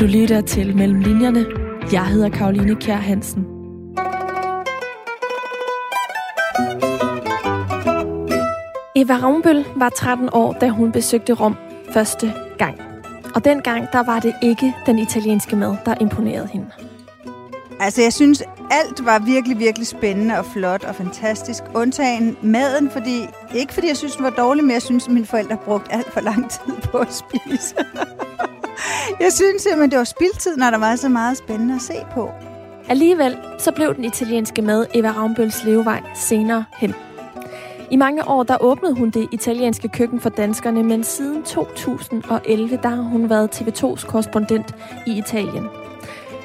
Du lytter til Mellem Linjerne. Jeg hedder Karoline Kjær Hansen. Eva Ravnbøl var 13 år, da hun besøgte Rom første gang. Og dengang, der var det ikke den italienske mad, der imponerede hende. Altså, jeg synes, alt var virkelig, virkelig spændende og flot og fantastisk. Undtagen maden, fordi, ikke fordi jeg synes, den var dårlig, men jeg synes, at mine forældre brugte alt for lang tid på at spise. jeg synes simpelthen, det var spildtid, når der var så meget spændende at se på. Alligevel så blev den italienske mad Eva Ravnbøls levevej senere hen. I mange år der åbnede hun det italienske køkken for danskerne, men siden 2011 der har hun været TV2's korrespondent i Italien.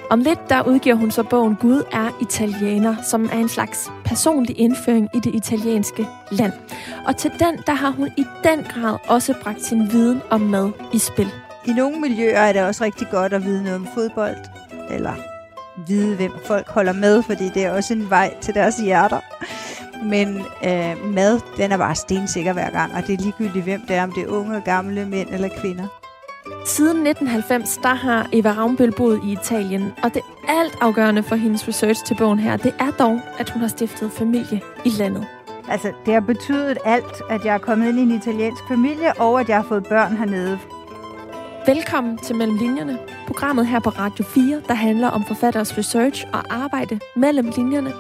Om lidt der udgiver hun så bogen Gud er italiener, som er en slags personlig indføring i det italienske land. Og til den der har hun i den grad også bragt sin viden om mad i spil. I nogle miljøer er det også rigtig godt at vide noget om fodbold, eller vide, hvem folk holder med, fordi det er også en vej til deres hjerter. Men øh, mad, den er bare stensikker hver gang, og det er ligegyldigt, hvem det er, om det er unge, gamle, mænd eller kvinder. Siden 1990, der har Eva Ravnbøl boet i Italien, og det alt afgørende for hendes research til bogen her, det er dog, at hun har stiftet familie i landet. Altså, det har betydet alt, at jeg er kommet ind i en italiensk familie, og at jeg har fået børn hernede. Velkommen til Mellem Linjerne, programmet her på Radio 4, der handler om forfatteres research og arbejde mellem linjerne.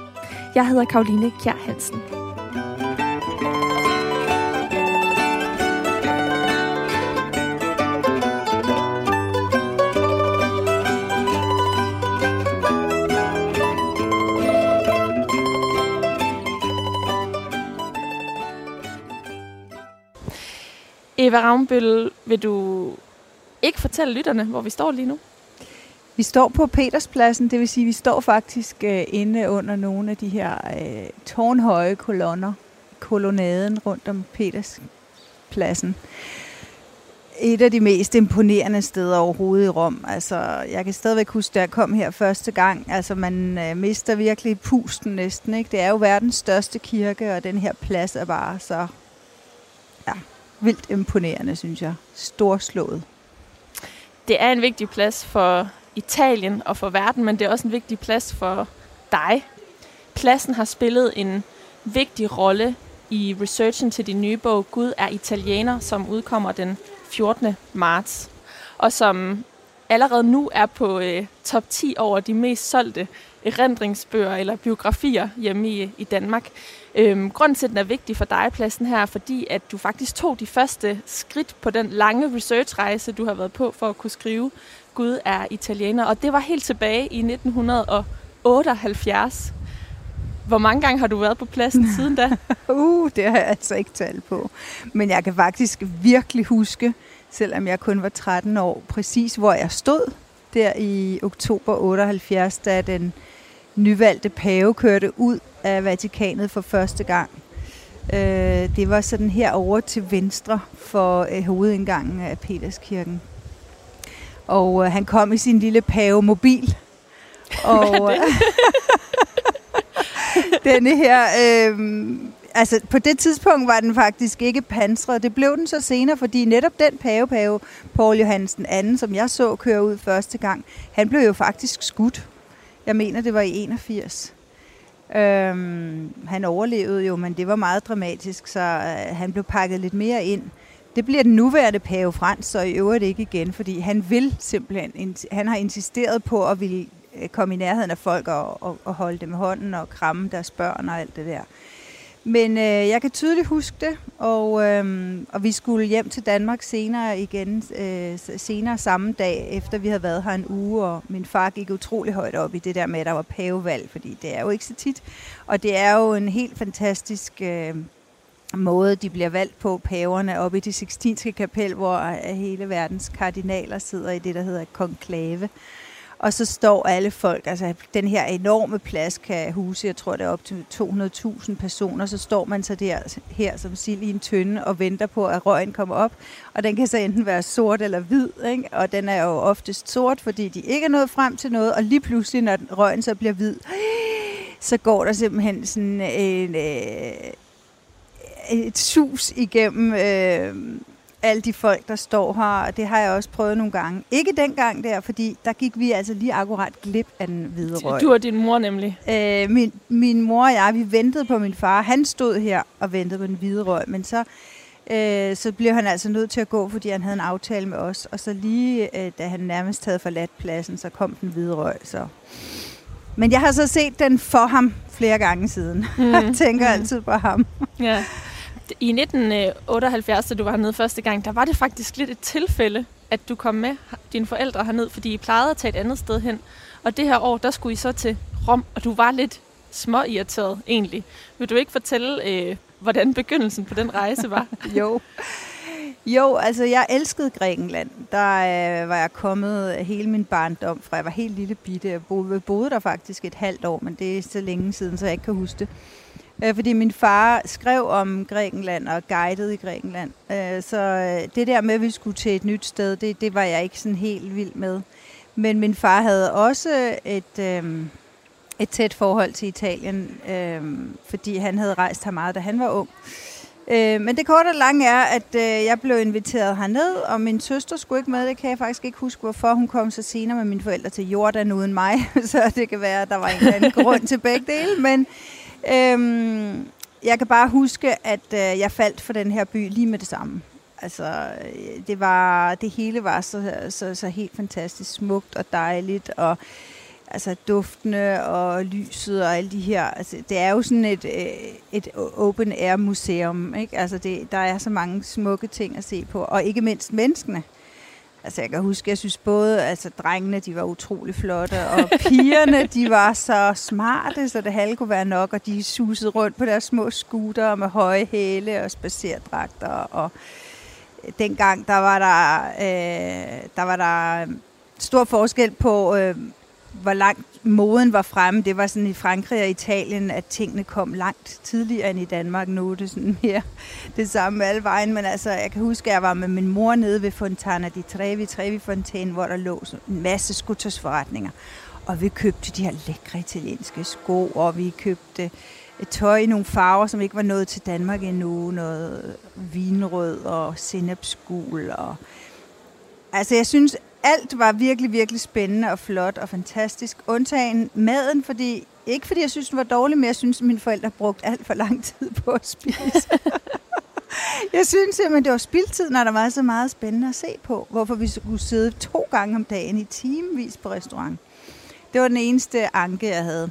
Jeg hedder Karoline Kjær Hansen. Eva Ravnbøl, vil du ikke fortælle lytterne, hvor vi står lige nu? Vi står på Peterspladsen, det vil sige, at vi står faktisk øh, inde under nogle af de her øh, tårnhøje kolonner, kolonnaden rundt om Peterspladsen. Et af de mest imponerende steder overhovedet i Rom. Altså, jeg kan stadigvæk huske, da jeg kom her første gang. Altså, man øh, mister virkelig pusten næsten. Ikke? Det er jo verdens største kirke, og den her plads er bare så ja, vildt imponerende, synes jeg. Storslået. Det er en vigtig plads for Italien og for verden, men det er også en vigtig plads for dig. Pladsen har spillet en vigtig rolle i researchen til din nye bog Gud er italiener, som udkommer den 14. marts, og som allerede nu er på øh, top 10 over de mest solgte erindringsbøger eller biografier hjemme i, i Danmark. Øhm, grunden til, at den er vigtig for dig, pladsen her, er fordi, at du faktisk tog de første skridt på den lange researchrejse, du har været på for at kunne skrive Gud er italiener. Og det var helt tilbage i 1978. Hvor mange gange har du været på pladsen siden da? uh, det har jeg altså ikke talt på. Men jeg kan faktisk virkelig huske, selvom jeg kun var 13 år, præcis hvor jeg stod der i oktober 78, da den nyvalgte pave kørte ud af Vatikanet for første gang. Øh, det var sådan her over til venstre for øh, hovedindgangen af Peterskirken. Og øh, han kom i sin lille pave-mobil. Og, denne her... Øh, altså, på det tidspunkt var den faktisk ikke pansret. Det blev den så senere, fordi netop den pave-pave, Paul Johansen anden, som jeg så køre ud første gang, han blev jo faktisk skudt. Jeg mener, det var i 81. Øhm, han overlevede jo, men det var meget dramatisk, så øh, han blev pakket lidt mere ind. Det bliver den nuværende pave Frans så i øvrigt ikke igen, fordi han vil simpelthen, han har insisteret på at ville øh, komme i nærheden af folk og, og, og holde dem i hånden og kramme deres børn og alt det der. Men øh, jeg kan tydeligt huske det, og, øh, og vi skulle hjem til Danmark senere igen, øh, senere samme dag, efter vi havde været her en uge, og min far gik utrolig højt op i det der med, at der var pavevalg, fordi det er jo ikke så tit. Og det er jo en helt fantastisk øh, måde, de bliver valgt på, paverne, oppe i det Sixtinske kapel, hvor øh, hele verdens kardinaler sidder i det, der hedder konklave. Og så står alle folk, altså den her enorme plads kan huse, jeg tror det er op til 200.000 personer, så står man så der her som sild i en tynde og venter på, at røgen kommer op. Og den kan så enten være sort eller hvid, ikke? og den er jo oftest sort, fordi de ikke er nået frem til noget, og lige pludselig, når røgen så bliver hvid, så går der simpelthen sådan en, øh, et sus igennem øh, alle de folk, der står her, og det har jeg også prøvet nogle gange. Ikke dengang der, fordi der gik vi altså lige akkurat glip af den hvide røg. Du og din mor nemlig. Øh, min, min mor og jeg, vi ventede på min far. Han stod her og ventede på den hvide røg, men så, øh, så blev han altså nødt til at gå, fordi han havde en aftale med os. Og så lige øh, da han nærmest havde forladt pladsen, så kom den hvide røg. Så. Men jeg har så set den for ham flere gange siden. Mm. jeg tænker mm. altid på ham. ja. I 1978, da du var hernede første gang, der var det faktisk lidt et tilfælde, at du kom med dine forældre herned, fordi I plejede at tage et andet sted hen. Og det her år, der skulle I så til Rom, og du var lidt småirriteret egentlig. Vil du ikke fortælle, øh, hvordan begyndelsen på den rejse var? jo. Jo, altså jeg elskede Grækenland. Der øh, var jeg kommet hele min barndom fra. Jeg var helt lille bitte. Jeg boede, boede der faktisk et halvt år, men det er så længe siden, så jeg ikke kan huske det. Øh, fordi min far skrev om Grækenland og guidede i Grækenland. Øh, så øh, det der med, at vi skulle til et nyt sted, det, det var jeg ikke sådan helt vild med. Men min far havde også et, øh, et tæt forhold til Italien, øh, fordi han havde rejst her meget, da han var ung. Øh, men det korte og lange er, at øh, jeg blev inviteret herned, og min søster skulle ikke med. Det kan jeg faktisk ikke huske, hvorfor hun kom så senere med mine forældre til Jordan uden mig. så det kan være, at der var en eller anden grund til begge dele. Men Øhm, jeg kan bare huske, at øh, jeg faldt for den her by lige med det samme. Altså, øh, det, var, det hele var så, så, så helt fantastisk smukt og dejligt, og altså duftene og lyset og alle de her. Altså, det er jo sådan et, øh, et open air museum, ikke? Altså, det, der er så mange smukke ting at se på, og ikke mindst menneskene. Altså jeg kan huske, jeg synes både, altså drengene, de var utrolig flotte, og pigerne, de var så smarte, så det halve kunne være nok, og de susede rundt på deres små scooter med høje hæle og spacerdragter, og dengang, der var der, øh, der var der stor forskel på, øh, hvor langt moden var fremme. Det var sådan i Frankrig og Italien, at tingene kom langt tidligere end i Danmark. Nu er det sådan mere det samme alle vejen. Men altså, jeg kan huske, at jeg var med min mor nede ved Fontana di Trevi, Trevi Fontaine, hvor der lå en masse skutersforretninger. Og vi købte de her lækre italienske sko, og vi købte et tøj i nogle farver, som ikke var nået til Danmark endnu. Noget vinrød og sennepsgul. Og altså, jeg synes, alt var virkelig, virkelig spændende og flot og fantastisk. Undtagen maden, fordi ikke fordi jeg synes, den var dårlig, men jeg synes, at mine forældre brugte alt for lang tid på at spise. jeg synes simpelthen, det var spildtid, når der var så meget spændende at se på. Hvorfor vi skulle sidde to gange om dagen i timevis på restaurant. Det var den eneste anke, jeg havde.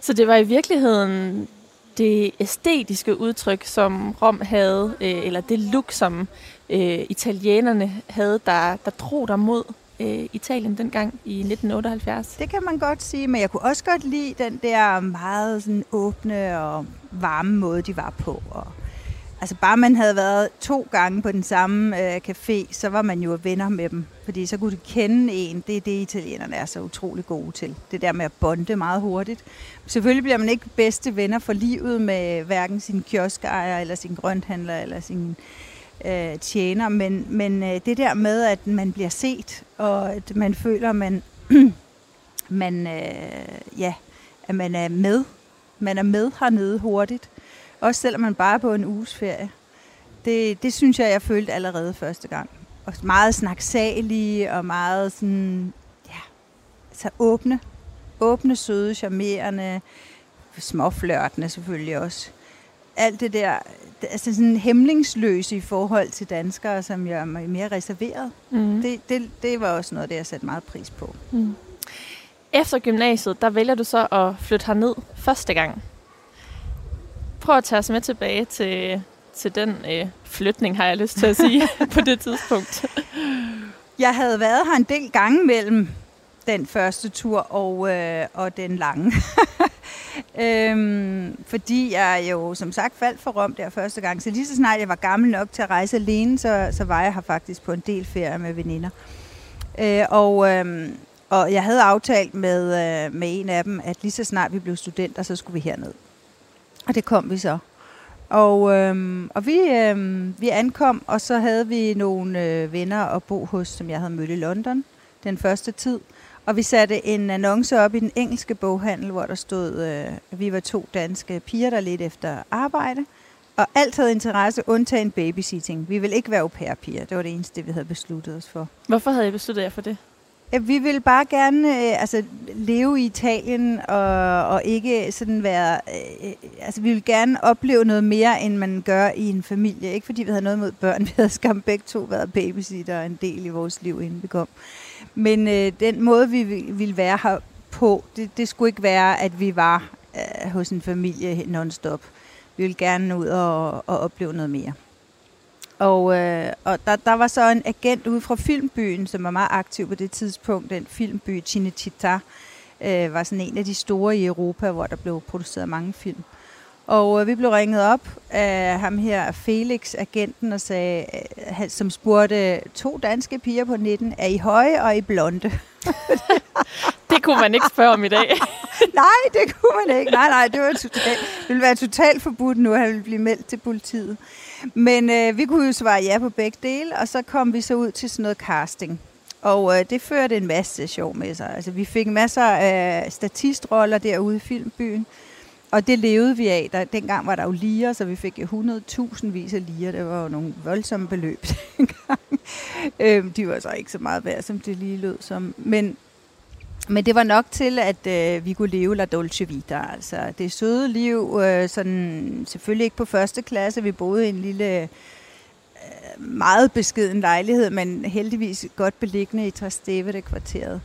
Så det var i virkeligheden det æstetiske udtryk, som Rom havde, øh, eller det look, som øh, italienerne havde, der, der drog dig mod øh, Italien dengang i 1978? Det kan man godt sige, men jeg kunne også godt lide den der meget sådan åbne og varme måde, de var på. Og, altså bare man havde været to gange på den samme øh, café, så var man jo venner med dem. Fordi så kunne de kende en. Det er det, italienerne er så utrolig gode til. Det der med at bonde meget hurtigt. Selvfølgelig bliver man ikke bedste venner for livet med hverken sin kioskejer, eller sin grønthandler, eller sin øh, Øh, tjener, men, men øh, det der med, at man bliver set, og at man føler, at man, man, øh, ja, at man er med. Man er med hernede hurtigt. Også selvom man bare er på en uges ferie. Det, det synes jeg, jeg følte allerede første gang. Og meget snaksalige og meget sådan, ja, så åbne. Åbne, søde, charmerende, småflørtende selvfølgelig også. Alt det der, altså sådan hemmelingsløs i forhold til danskere, som jeg er mere reserveret. Mm. Det, det, det var også noget, det jeg satte meget pris på. Mm. Efter gymnasiet, der vælger du så at flytte herned første gang. Prøv at tage os med tilbage til, til den øh, flytning, har jeg lyst til at sige, på det tidspunkt. Jeg havde været her en del gange mellem den første tur og, øh, og den lange. øhm, fordi jeg jo som sagt faldt for Rom der første gang. Så lige så snart jeg var gammel nok til at rejse alene, så, så var jeg her faktisk på en del ferie med veninder. Øh, og, øh, og jeg havde aftalt med, øh, med en af dem, at lige så snart vi blev studenter, så skulle vi herned. Og det kom vi så. Og, øhm, og vi, øhm, vi ankom, og så havde vi nogle øh, venner at bo hos, som jeg havde mødt i London den første tid. Og vi satte en annonce op i den engelske boghandel, hvor der stod, øh, at vi var to danske piger, der lidt efter arbejde. Og alt havde interesse, undtagen babysitting. Vi ville ikke være au pair-piger. Det var det eneste, vi havde besluttet os for. Hvorfor havde I besluttet jer for det? Ja, vi ville bare gerne øh, altså, leve i Italien og, og ikke sådan være... Øh, altså, vi ville gerne opleve noget mere, end man gør i en familie. Ikke fordi vi havde noget mod børn. Vi havde skam begge to været babysitter en del i vores liv, inden vi kom. Men øh, den måde, vi ville være her på, det, det skulle ikke være, at vi var øh, hos en familie non-stop. Vi ville gerne ud og, og opleve noget mere. Og, øh, og der, der var så en agent ude fra Filmbyen, som var meget aktiv på det tidspunkt. Den filmby, Cinecittà, øh, var sådan en af de store i Europa, hvor der blev produceret mange film. Og øh, vi blev ringet op af ham her, Felix, agenten, og sagde, øh, som spurgte to danske piger på 19, er I høje og I blonde? det kunne man ikke spørge om i dag. nej, det kunne man ikke. Nej, nej, det, var total, det ville være totalt forbudt nu, at han ville blive meldt til politiet. Men øh, vi kunne jo svare ja på begge dele, og så kom vi så ud til sådan noget casting. Og øh, det førte en masse sjov med sig. Altså, vi fik masser af statistroller derude i filmbyen, og det levede vi af. Der, dengang var der jo liger, så vi fik 100.000 vis af liger. Det var jo nogle voldsomme beløb dengang. øhm, de var så ikke så meget værd, som det lige lød som. Men, men det var nok til, at øh, vi kunne leve la dolce vita. Altså det søde liv, øh, sådan, selvfølgelig ikke på første klasse. Vi boede i en lille, øh, meget beskeden lejlighed, men heldigvis godt beliggende i Trastevere kvarteret.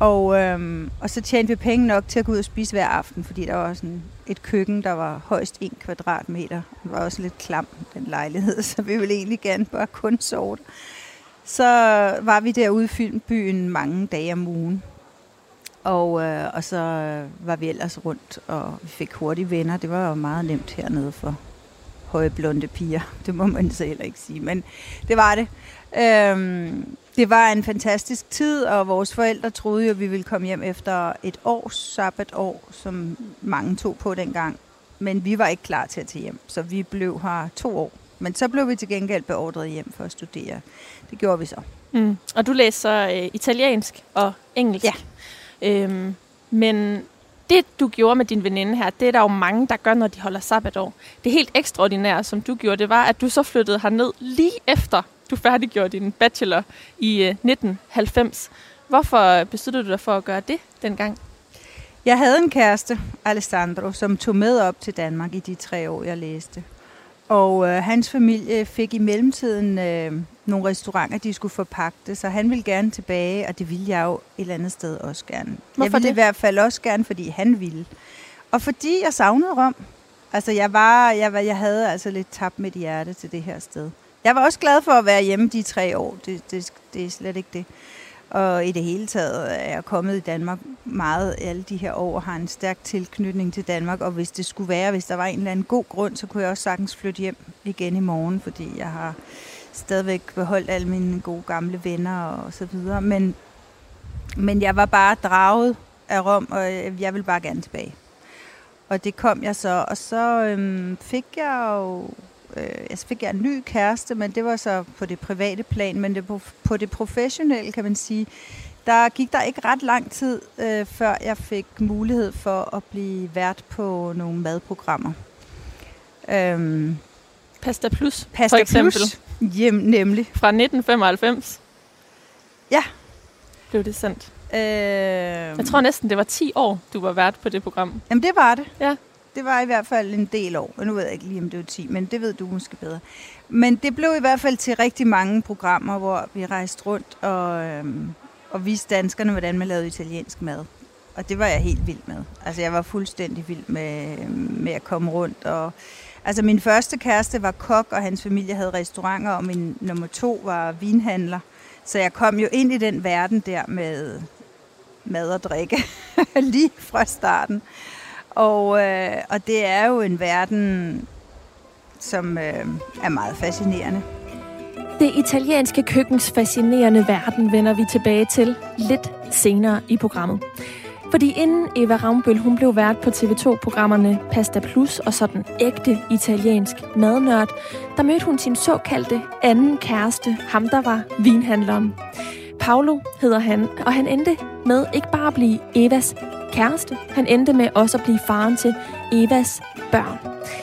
Og, øhm, og så tjente vi penge nok til at gå ud og spise hver aften, fordi der var sådan et køkken, der var højst en kvadratmeter. Det var også lidt klam, den lejlighed, så vi ville egentlig gerne bare kun sove der. Så var vi derude i filmbyen mange dage om ugen. Og, øh, og så var vi ellers rundt, og vi fik hurtige venner. Det var jo meget nemt hernede for høje blonde piger. Det må man så heller ikke sige, men det var det. Øhm, det var en fantastisk tid, og vores forældre troede jo, at vi ville komme hjem efter et års sabbatår, som mange tog på dengang. Men vi var ikke klar til at tage hjem, så vi blev her to år. Men så blev vi til gengæld beordret hjem for at studere. Det gjorde vi så. Mm. Og du læser øh, italiensk og engelsk. Ja. Øhm, men det, du gjorde med din veninde her, det er der jo mange, der gør, når de holder sabbatår. Det helt ekstraordinære, som du gjorde, det var, at du så flyttede herned lige efter, du færdiggjorde din bachelor i øh, 1990. Hvorfor besluttede du dig for at gøre det dengang? Jeg havde en kæreste, Alessandro, som tog med op til Danmark i de tre år, jeg læste. Og øh, hans familie fik i mellemtiden øh, nogle restauranter, de skulle forpagte, så han ville gerne tilbage, og det ville jeg jo et eller andet sted også gerne. Hvorfor jeg ville det? i hvert fald også gerne, fordi han ville. Og fordi jeg savnede Rom. Altså, jeg, var, jeg, var, jeg havde altså lidt tabt mit hjerte til det her sted. Jeg var også glad for at være hjemme de tre år. Det, det, det er slet ikke det. Og i det hele taget er jeg kommet i Danmark meget alle de her år og har en stærk tilknytning til Danmark. Og hvis det skulle være, hvis der var en eller anden god grund, så kunne jeg også sagtens flytte hjem igen i morgen, fordi jeg har stadigvæk beholdt alle mine gode gamle venner og så videre. Men, men jeg var bare draget af Rom, og jeg ville bare gerne tilbage. Og det kom jeg så, og så øhm, fik jeg jo øh, jeg fik jeg en ny kæreste, men det var så på det private plan, men det på, på det professionelle, kan man sige, der gik der ikke ret lang tid, øh, før jeg fik mulighed for at blive vært på nogle madprogrammer. Øhm, Pasta Plus, Pasta for eksempel. Plus, hjem, nemlig. Fra 1995 Ja. blev det sendt. Øh, Jeg tror næsten, det var 10 år, du var vært på det program. Jamen, det var det. Ja. Det var i hvert fald en del år. Og nu ved jeg ikke lige, om det var 10, men det ved du måske bedre. Men det blev i hvert fald til rigtig mange programmer, hvor vi rejste rundt og, øhm, og viste danskerne, hvordan man lavede italiensk mad. Og det var jeg helt vild med. Altså, jeg var fuldstændig vild med, med at komme rundt. Og, altså, min første kæreste var kok, og hans familie havde restauranter, og min nummer to var vinhandler. Så jeg kom jo ind i den verden der med mad og drikke lige fra starten. Og, øh, og det er jo en verden, som øh, er meget fascinerende. Det italienske køkkens fascinerende verden vender vi tilbage til lidt senere i programmet. Fordi inden Eva Rambøl hun blev vært på TV2-programmerne Pasta Plus og sådan ægte italiensk madnørd, der mødte hun sin såkaldte anden kæreste, ham der var vinhandleren. Paolo hedder han, og han endte med ikke bare at blive Evas kæreste, han endte med også at blive faren til Evas børn.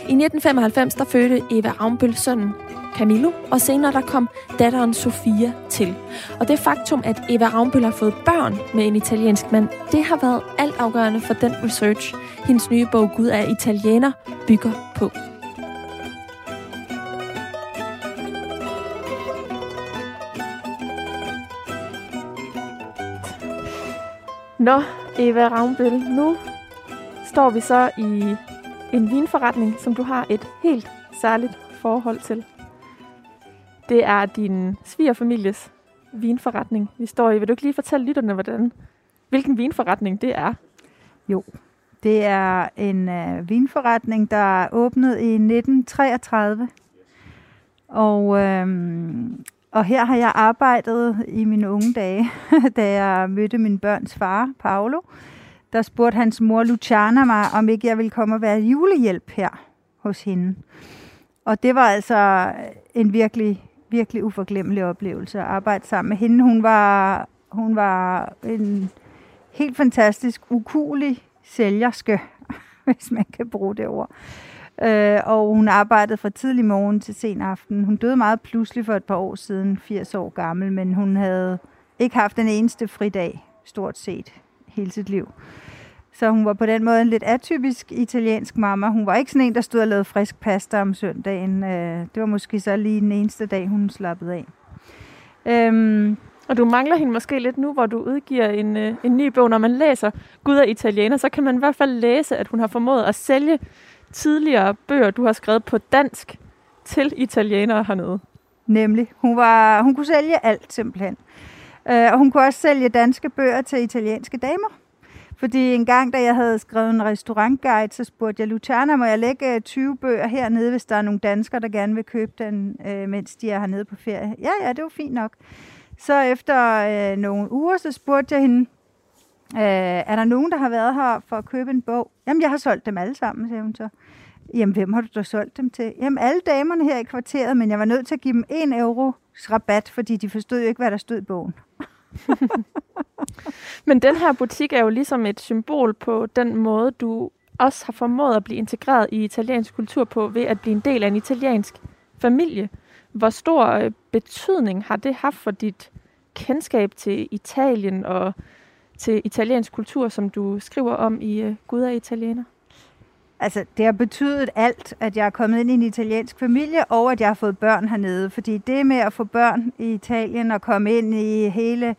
I 1995 der fødte Eva Ravnbøl sønnen Camilo, og senere der kom datteren Sofia til. Og det faktum, at Eva Ravnbøl har fået børn med en italiensk mand, det har været altafgørende for den research, hendes nye bog Gud er italiener bygger på. Nå, Eva Ravnbøl, nu står vi så i en vinforretning, som du har et helt særligt forhold til. Det er din svigerfamilies vinforretning, vi står i. Vil du ikke lige fortælle lytterne, hvordan, hvilken vinforretning det er? Jo, det er en øh, vinforretning, der åbnede i 1933. Og, øh, og her har jeg arbejdet i mine unge dage, da jeg mødte min børns far, Paolo. Der spurgte hans mor Luciana mig, om ikke jeg ville komme og være julehjælp her hos hende. Og det var altså en virkelig virkelig uforglemmelig oplevelse at arbejde sammen med hende. Hun var, hun var en helt fantastisk, ukulig sælgerske, hvis man kan bruge det ord. Øh, og hun arbejdede fra tidlig morgen til sen aften. Hun døde meget pludselig for et par år siden, 80 år gammel, men hun havde ikke haft den eneste fridag, stort set, hele sit liv. Så hun var på den måde en lidt atypisk italiensk mamma. Hun var ikke sådan en, der stod og lavede frisk pasta om søndagen. Øh, det var måske så lige den eneste dag, hun slappede af. Øhm, og du mangler hende måske lidt nu, hvor du udgiver en, øh, en ny bog. Når man læser Gud er italiener, så kan man i hvert fald læse, at hun har formået at sælge tidligere bøger, du har skrevet på dansk, til italienere hernede. Nemlig. Hun, var, hun kunne sælge alt simpelthen. Øh, og hun kunne også sælge danske bøger til italienske damer. Fordi en gang, da jeg havde skrevet en restaurantguide, så spurgte jeg Luciana, må jeg lægge øh, 20 bøger hernede, hvis der er nogle danskere, der gerne vil købe den, øh, mens de er hernede på ferie? Ja, ja, det var fint nok. Så efter øh, nogle uger, så spurgte jeg hende, øh, er der nogen, der har været her for at købe en bog? Jamen, jeg har solgt dem alle sammen, sagde hun så. Jamen, hvem har du da solgt dem til? Jamen, alle damerne her i kvarteret, men jeg var nødt til at give dem 1 euro rabat, fordi de forstod jo ikke, hvad der stod i bogen. Men den her butik er jo ligesom et symbol på den måde, du også har formået at blive integreret i italiensk kultur på, ved at blive en del af en italiensk familie. Hvor stor øh, betydning har det haft for dit kendskab til Italien og til italiensk kultur, som du skriver om i øh, Gud er italiener? Altså, det har betydet alt, at jeg er kommet ind i en italiensk familie, og at jeg har fået børn hernede. Fordi det med at få børn i Italien og komme ind i hele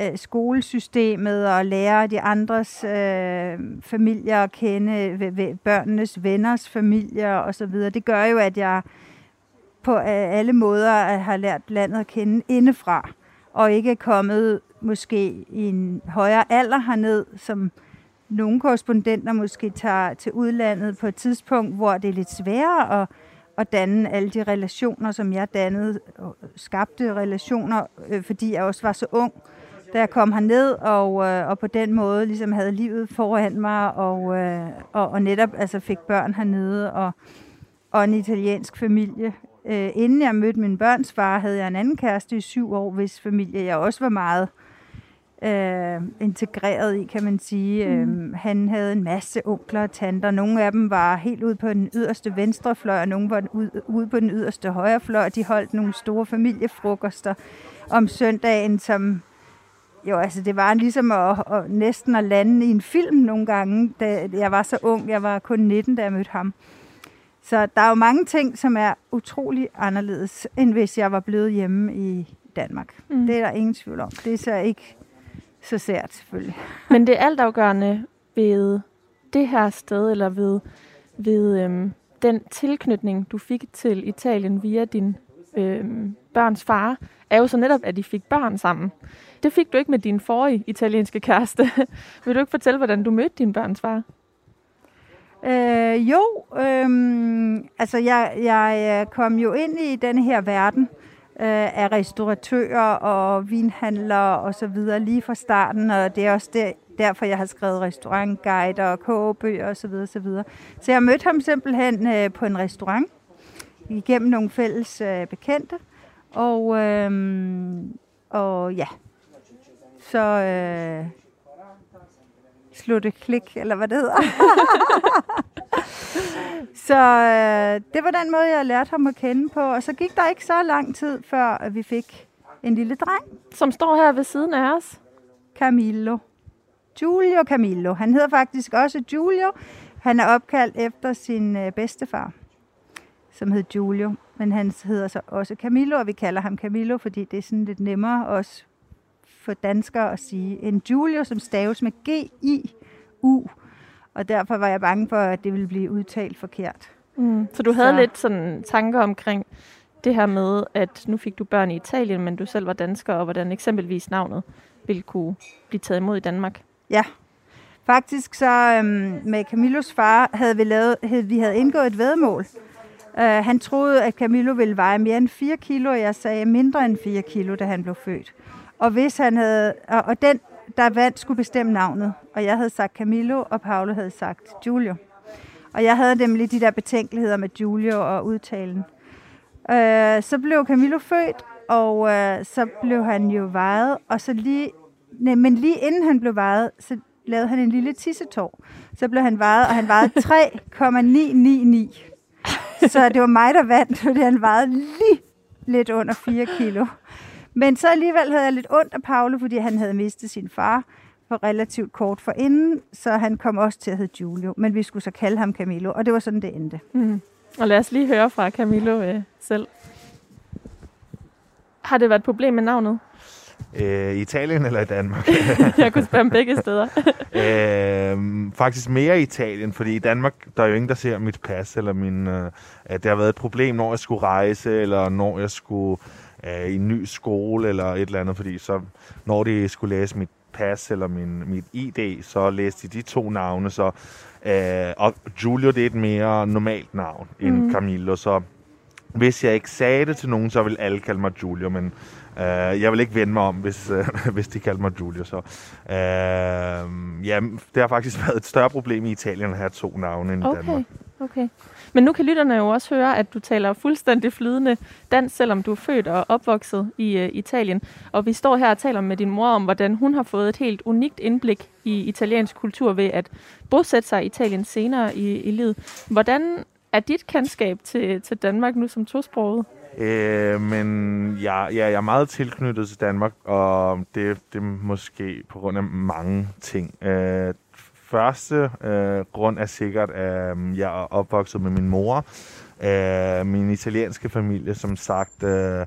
øh, skolesystemet og lære de andres øh, familier at kende, ved, ved børnenes venners familier osv., det gør jo, at jeg på øh, alle måder har lært landet at kende indefra, og ikke er kommet måske i en højere alder herned, som nogle korrespondenter måske tager til udlandet på et tidspunkt, hvor det er lidt sværere at, at danne alle de relationer, som jeg dannede, skabte relationer, øh, fordi jeg også var så ung, da jeg kom herned, og, øh, og på den måde ligesom havde livet foran mig, og, øh, og, og netop altså fik børn hernede, og, og en italiensk familie. Øh, inden jeg mødte min børns far, havde jeg en anden kæreste i syv år, hvis familie jeg også var meget øh, integreret i, kan man sige. Mm. Øh, han havde en masse onkler og tanter. Nogle af dem var helt ude på den yderste venstre fløj, og nogle var ude, ude på den yderste højre fløj. De holdt nogle store familiefrokoster om søndagen, som jo, altså det var ligesom at, at næsten at lande i en film nogle gange, da jeg var så ung. Jeg var kun 19, da jeg mødte ham. Så der er jo mange ting, som er utrolig anderledes, end hvis jeg var blevet hjemme i Danmark. Mm. Det er der ingen tvivl om. Det er så ikke så sært, selvfølgelig. Men det er altafgørende ved det her sted, eller ved, ved øhm, den tilknytning, du fik til Italien via din øhm, børns far, er jo så netop, at de fik børn sammen. Det fik du ikke med din forrige italienske kæreste. Vil du ikke fortælle, hvordan du mødte din børns far? Øh, jo, øh, altså jeg, jeg kom jo ind i den her verden øh, af restauratører og vinhandlere og så videre lige fra starten, og det er også der, derfor, jeg har skrevet restaurantguider og kogebøger og så videre, så videre. Så jeg mødte ham simpelthen øh, på en restaurant igennem nogle fælles øh, bekendte, og, øh, og ja, så øh, slog det klik, eller hvad det hedder. så øh, det var den måde, jeg lærte ham at kende på. Og så gik der ikke så lang tid, før vi fik en lille dreng. Som står her ved siden af os. Camillo. Giulio Camillo. Han hedder faktisk også Giulio. Han er opkaldt efter sin øh, bedstefar, som hed Giulio. Men han hedder så også Camillo, og vi kalder ham Camillo, fordi det er sådan lidt nemmere også for danskere at sige. En Giulio, som staves med G-I-U. Og derfor var jeg bange for, at det ville blive udtalt forkert. Mm. Så du havde så. lidt sådan tanker omkring det her med, at nu fik du børn i Italien, men du selv var dansker, og hvordan eksempelvis navnet ville kunne blive taget imod i Danmark? Ja, faktisk så øhm, med Camillos far havde vi, lavet, havde, vi havde indgået et vedmål. Uh, han troede, at Camillo ville veje mere end 4 kilo, og jeg sagde mindre end 4 kilo, da han blev født. Og hvis han havde, og, og den, der vandt, skulle bestemme navnet. Og jeg havde sagt Camillo, og Paolo havde sagt Giulio. Og jeg havde nemlig de der betænkeligheder med Giulio og udtalen. Uh, så blev Camillo født, og uh, så blev han jo vejet, og så lige, nej, men lige inden han blev vejet, så lavede han en lille tissetår. Så blev han vejet, og han vejede 3,999. Så det var mig, der vandt, fordi han vejede lige lidt under 4 kilo. Men så alligevel havde jeg lidt ondt af Paolo, fordi han havde mistet sin far for relativt kort for inden, så han kom også til at hedde Giulio. Men vi skulle så kalde ham Camillo, og det var sådan, det endte. Mm. Og lad os lige høre fra Camillo øh, selv. Har det været et problem med navnet? Øh, I Italien eller i Danmark? jeg kunne spørge om begge steder. øh, faktisk mere i Italien, fordi i Danmark, der er jo ingen, der ser mit pas, eller min, øh, at det har været et problem, når jeg skulle rejse, eller når jeg skulle øh, i en ny skole, eller et eller andet, fordi så, når de skulle læse mit pas eller min, mit ID, så læste de de to navne, så øh, og Giulio, det er et mere normalt navn end mm. Camillo, så hvis jeg ikke sagde det til nogen, så vil alle kalde mig Giulio, men øh, jeg vil ikke vende mig om, hvis, øh, hvis de kalder mig Giulio. Så, øh, ja, det har faktisk været et større problem i Italien at have to navne end okay. i Danmark. Okay. Men nu kan lytterne jo også høre, at du taler fuldstændig flydende dansk, selvom du er født og opvokset i uh, Italien. Og vi står her og taler med din mor om, hvordan hun har fået et helt unikt indblik i italiensk kultur ved at bosætte sig i Italien senere i, i livet. Hvordan er dit kendskab til, til Danmark nu som tosproget? Øh, men ja, ja, jeg er meget tilknyttet til Danmark, og det, det er måske på grund af mange ting. Øh, første øh, grund er sikkert, at øh, jeg er opvokset med min mor. Øh, min italienske familie, som sagt, øh, øh,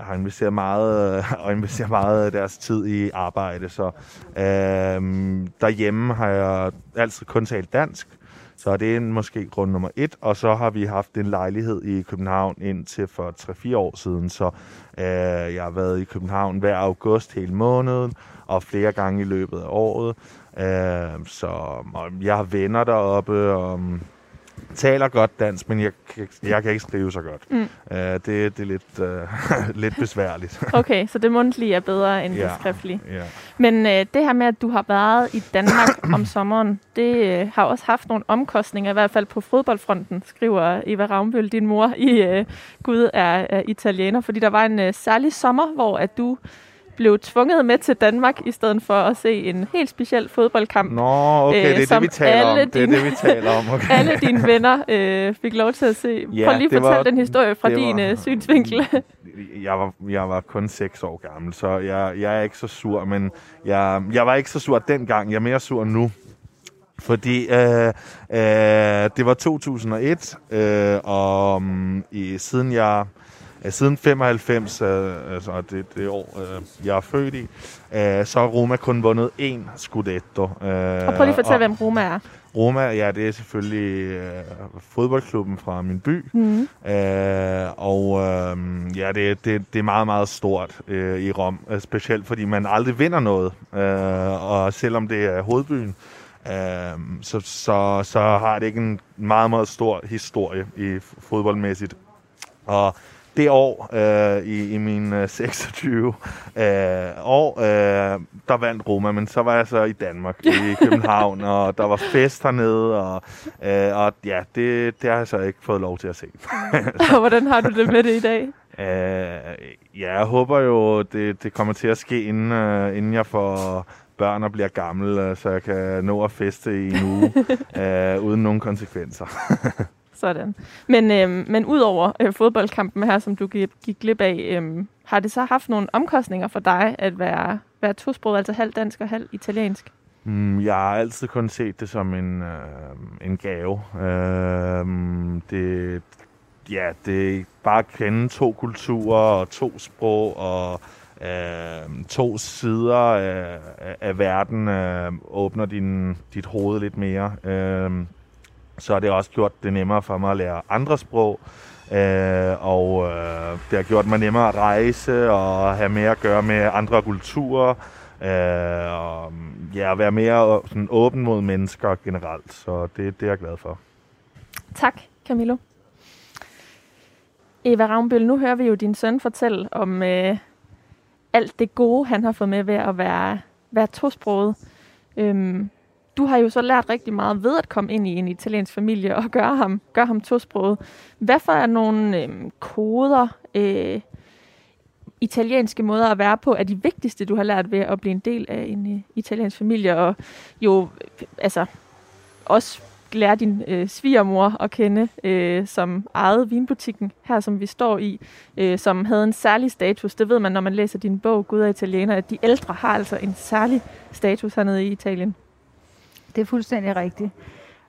har investeret meget, øh, og investerer meget af deres tid i arbejde. Så øh, derhjemme har jeg altid kun talt dansk. Så det er måske grund nummer et, og så har vi haft en lejlighed i København indtil for 3-4 år siden, så øh, jeg har været i København hver august hele måneden, og flere gange i løbet af året. Øh, så jeg har venner deroppe, og taler godt dansk, men jeg, jeg kan ikke skrive så godt. Mm. Uh, det, det er lidt, uh, lidt besværligt. okay, så det mundtlige er bedre end ja, det skriftlige. Ja. Men uh, det her med, at du har været i Danmark om sommeren, det uh, har også haft nogle omkostninger, i hvert fald på fodboldfronten, skriver Eva Ravnbøl, din mor i uh, Gud er, er italiener, fordi der var en uh, særlig sommer, hvor at du blev tvunget med til Danmark, i stedet for at se en helt speciel fodboldkamp. Nå, okay, øh, det er det, vi taler om. Det er det, vi taler om. Okay. alle dine venner øh, fik lov til at se. Ja, Prøv lige at fortælle var, den historie fra din var, øh, synsvinkel. jeg, var, jeg var kun 6 år gammel, så jeg, jeg er ikke så sur, men jeg, jeg var ikke så sur dengang. Jeg er mere sur nu. Fordi øh, øh, det var 2001, øh, og i, siden jeg siden 95, øh, altså det, det år, øh, jeg er født i, øh, så har Roma kun vundet én Scudetto. Øh, og prøv lige at fortælle, hvem Roma er. Roma, ja, det er selvfølgelig øh, fodboldklubben fra min by. Mm. Øh, og øh, ja, det, det, det er meget, meget stort øh, i Rom. Øh, specielt fordi man aldrig vinder noget. Øh, og selvom det er hovedbyen, øh, så, så, så har det ikke en meget, meget stor historie i fodboldmæssigt. Og det år, øh, i, i min øh, 26 øh, år, øh, der vandt Roma, men så var jeg så i Danmark, i København, og der var fest hernede, og, øh, og ja, det, det har jeg så ikke fået lov til at se. Hvordan har du det med det i dag? Øh, ja, jeg håber jo, det, det kommer til at ske, inden, øh, inden jeg får børn og bliver gammel, øh, så jeg kan nå at feste i en uge øh, uden nogen konsekvenser. Sådan. Men, øh, men udover øh, fodboldkampen her, som du gik, gik glip af, øh, har det så haft nogle omkostninger for dig at være, være tosproget, altså halv dansk og halv italiensk? Mm, jeg har altid kun set det som en, øh, en gave. Øh, det, ja, det er bare at kende to kulturer og to sprog og øh, to sider af, af verden øh, åbner din, dit hoved lidt mere. Øh, så har det også gjort det nemmere for mig at lære andre sprog. Øh, og øh, det har gjort mig nemmere at rejse og have mere at gøre med andre kulturer. Øh, og ja, være mere sådan, åben mod mennesker generelt. Så det, det er jeg glad for. Tak, Camillo. Eva Ravnbøl, nu hører vi jo din søn fortælle om øh, alt det gode, han har fået med ved at være, være tosproget. Øhm, du har jo så lært rigtig meget ved at komme ind i en italiensk familie og gøre ham, gøre ham tosproget. Hvad for er nogle øh, koder, øh, italienske måder at være på, er de vigtigste, du har lært ved at blive en del af en øh, italiensk familie, og jo altså også lære din øh, svigermor at kende, øh, som ejede vinbutikken her, som vi står i, øh, som havde en særlig status. Det ved man, når man læser din bog, Gud er Italiener, at de ældre har altså en særlig status hernede i Italien. Det er fuldstændig rigtigt.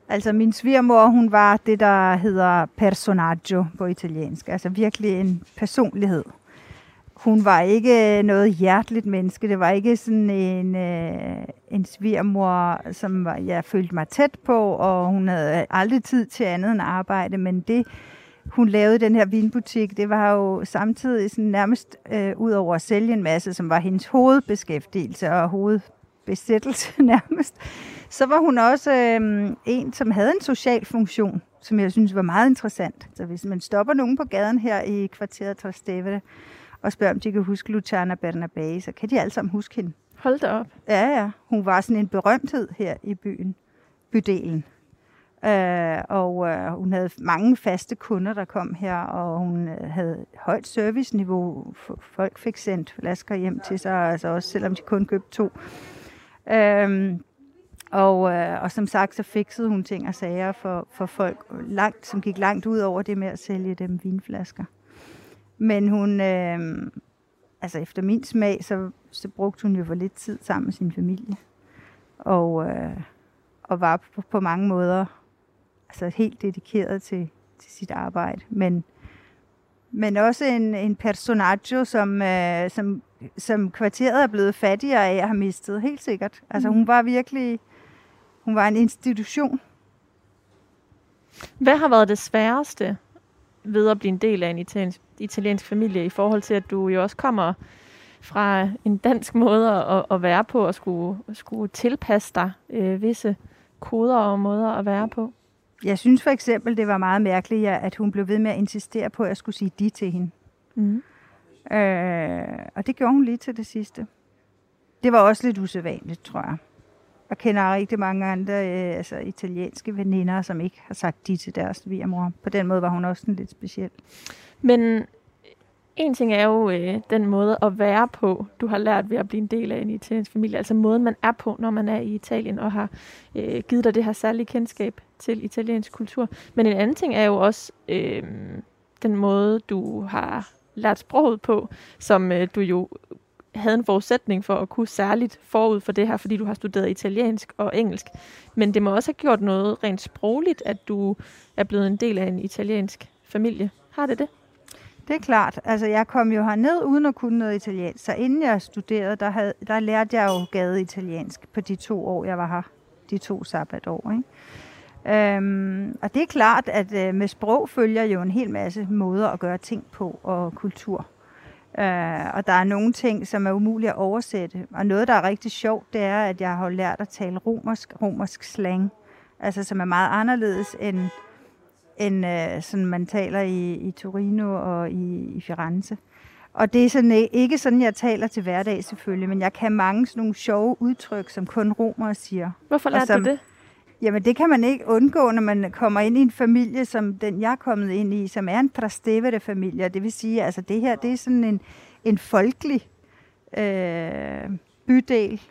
Altså min svigermor, hun var det, der hedder personaggio på italiensk. Altså virkelig en personlighed. Hun var ikke noget hjerteligt menneske. Det var ikke sådan en, øh, en svigermor, som jeg følte mig tæt på, og hun havde aldrig tid til andet end arbejde. Men det, hun lavede den her vinbutik, det var jo samtidig sådan nærmest øh, ud over at sælge en masse, som var hendes hovedbeskæftigelse og hovedbesættelse nærmest. Så var hun også øh, en, som havde en social funktion, som jeg synes var meget interessant. Så hvis man stopper nogen på gaden her i kvarteret Trastevere, og spørger, om de kan huske Luciana Bernabé, så kan de alle sammen huske hende. Hold da op. Ja, ja. Hun var sådan en berømthed her i byen, bydelen. Uh, og uh, hun havde mange faste kunder, der kom her, og hun uh, havde højt serviceniveau. Folk fik sendt flasker hjem til sig, altså også selvom de kun købte to. Uh, og, uh, og som sagt, så fikset hun ting og sager for, for folk, langt, som gik langt ud over det med at sælge dem vinflasker. Men hun, øh, altså efter min smag, så, så brugte hun jo for lidt tid sammen med sin familie. Og, øh, og var på, på mange måder altså helt dedikeret til, til sit arbejde. Men, men også en, en personaggio, som, øh, som, som kvarteret er blevet fattigere af at have mistet, helt sikkert. Altså hun mm. var virkelig, hun var en institution. Hvad har været det sværeste ved at blive en del af en italiensk, italiensk familie i forhold til, at du jo også kommer fra en dansk måde at, at være på og skulle, skulle tilpasse dig øh, visse koder og måder at være på? Jeg synes for eksempel, det var meget mærkeligt, at hun blev ved med at insistere på, at jeg skulle sige de til hende. Mm. Øh, og det gjorde hun lige til det sidste. Det var også lidt usædvanligt, tror jeg. Jeg kender rigtig mange andre øh, altså italienske veninder, som ikke har sagt de til deres svigermor. På den måde var hun også lidt speciel. Men en ting er jo øh, den måde at være på, du har lært ved at blive en del af en italiensk familie. Altså måden, man er på, når man er i Italien og har øh, givet dig det her særlige kendskab til italiensk kultur. Men en anden ting er jo også øh, den måde, du har lært sproget på, som øh, du jo havde en forudsætning for at kunne særligt forud for det her, fordi du har studeret italiensk og engelsk. Men det må også have gjort noget rent sprogligt, at du er blevet en del af en italiensk familie. Har det det? Det er klart. Altså, jeg kom jo herned uden at kunne noget italiensk. Så inden jeg studerede, der, havde, der lærte jeg jo gade italiensk på de to år, jeg var her. De to sabbatår, ikke? Øhm, og det er klart, at øh, med sprog følger jo en hel masse måder at gøre ting på og kultur. Øh, og der er nogle ting, som er umulige at oversætte. Og noget, der er rigtig sjovt, det er, at jeg har lært at tale romersk, romersk slang. Altså, som er meget anderledes end, end øh, sådan man taler i, i Torino og i, i Firenze. Og det er sådan, ikke sådan, jeg taler til hverdag selvfølgelig, men jeg kan mange sådan nogle sjove udtryk, som kun romere siger. Hvorfor lærte som, du det? Jamen, det kan man ikke undgå, når man kommer ind i en familie, som den jeg er kommet ind i, som er en Trastevere-familie. Det vil sige, altså det her, det er sådan en, en folkelig øh, bydel,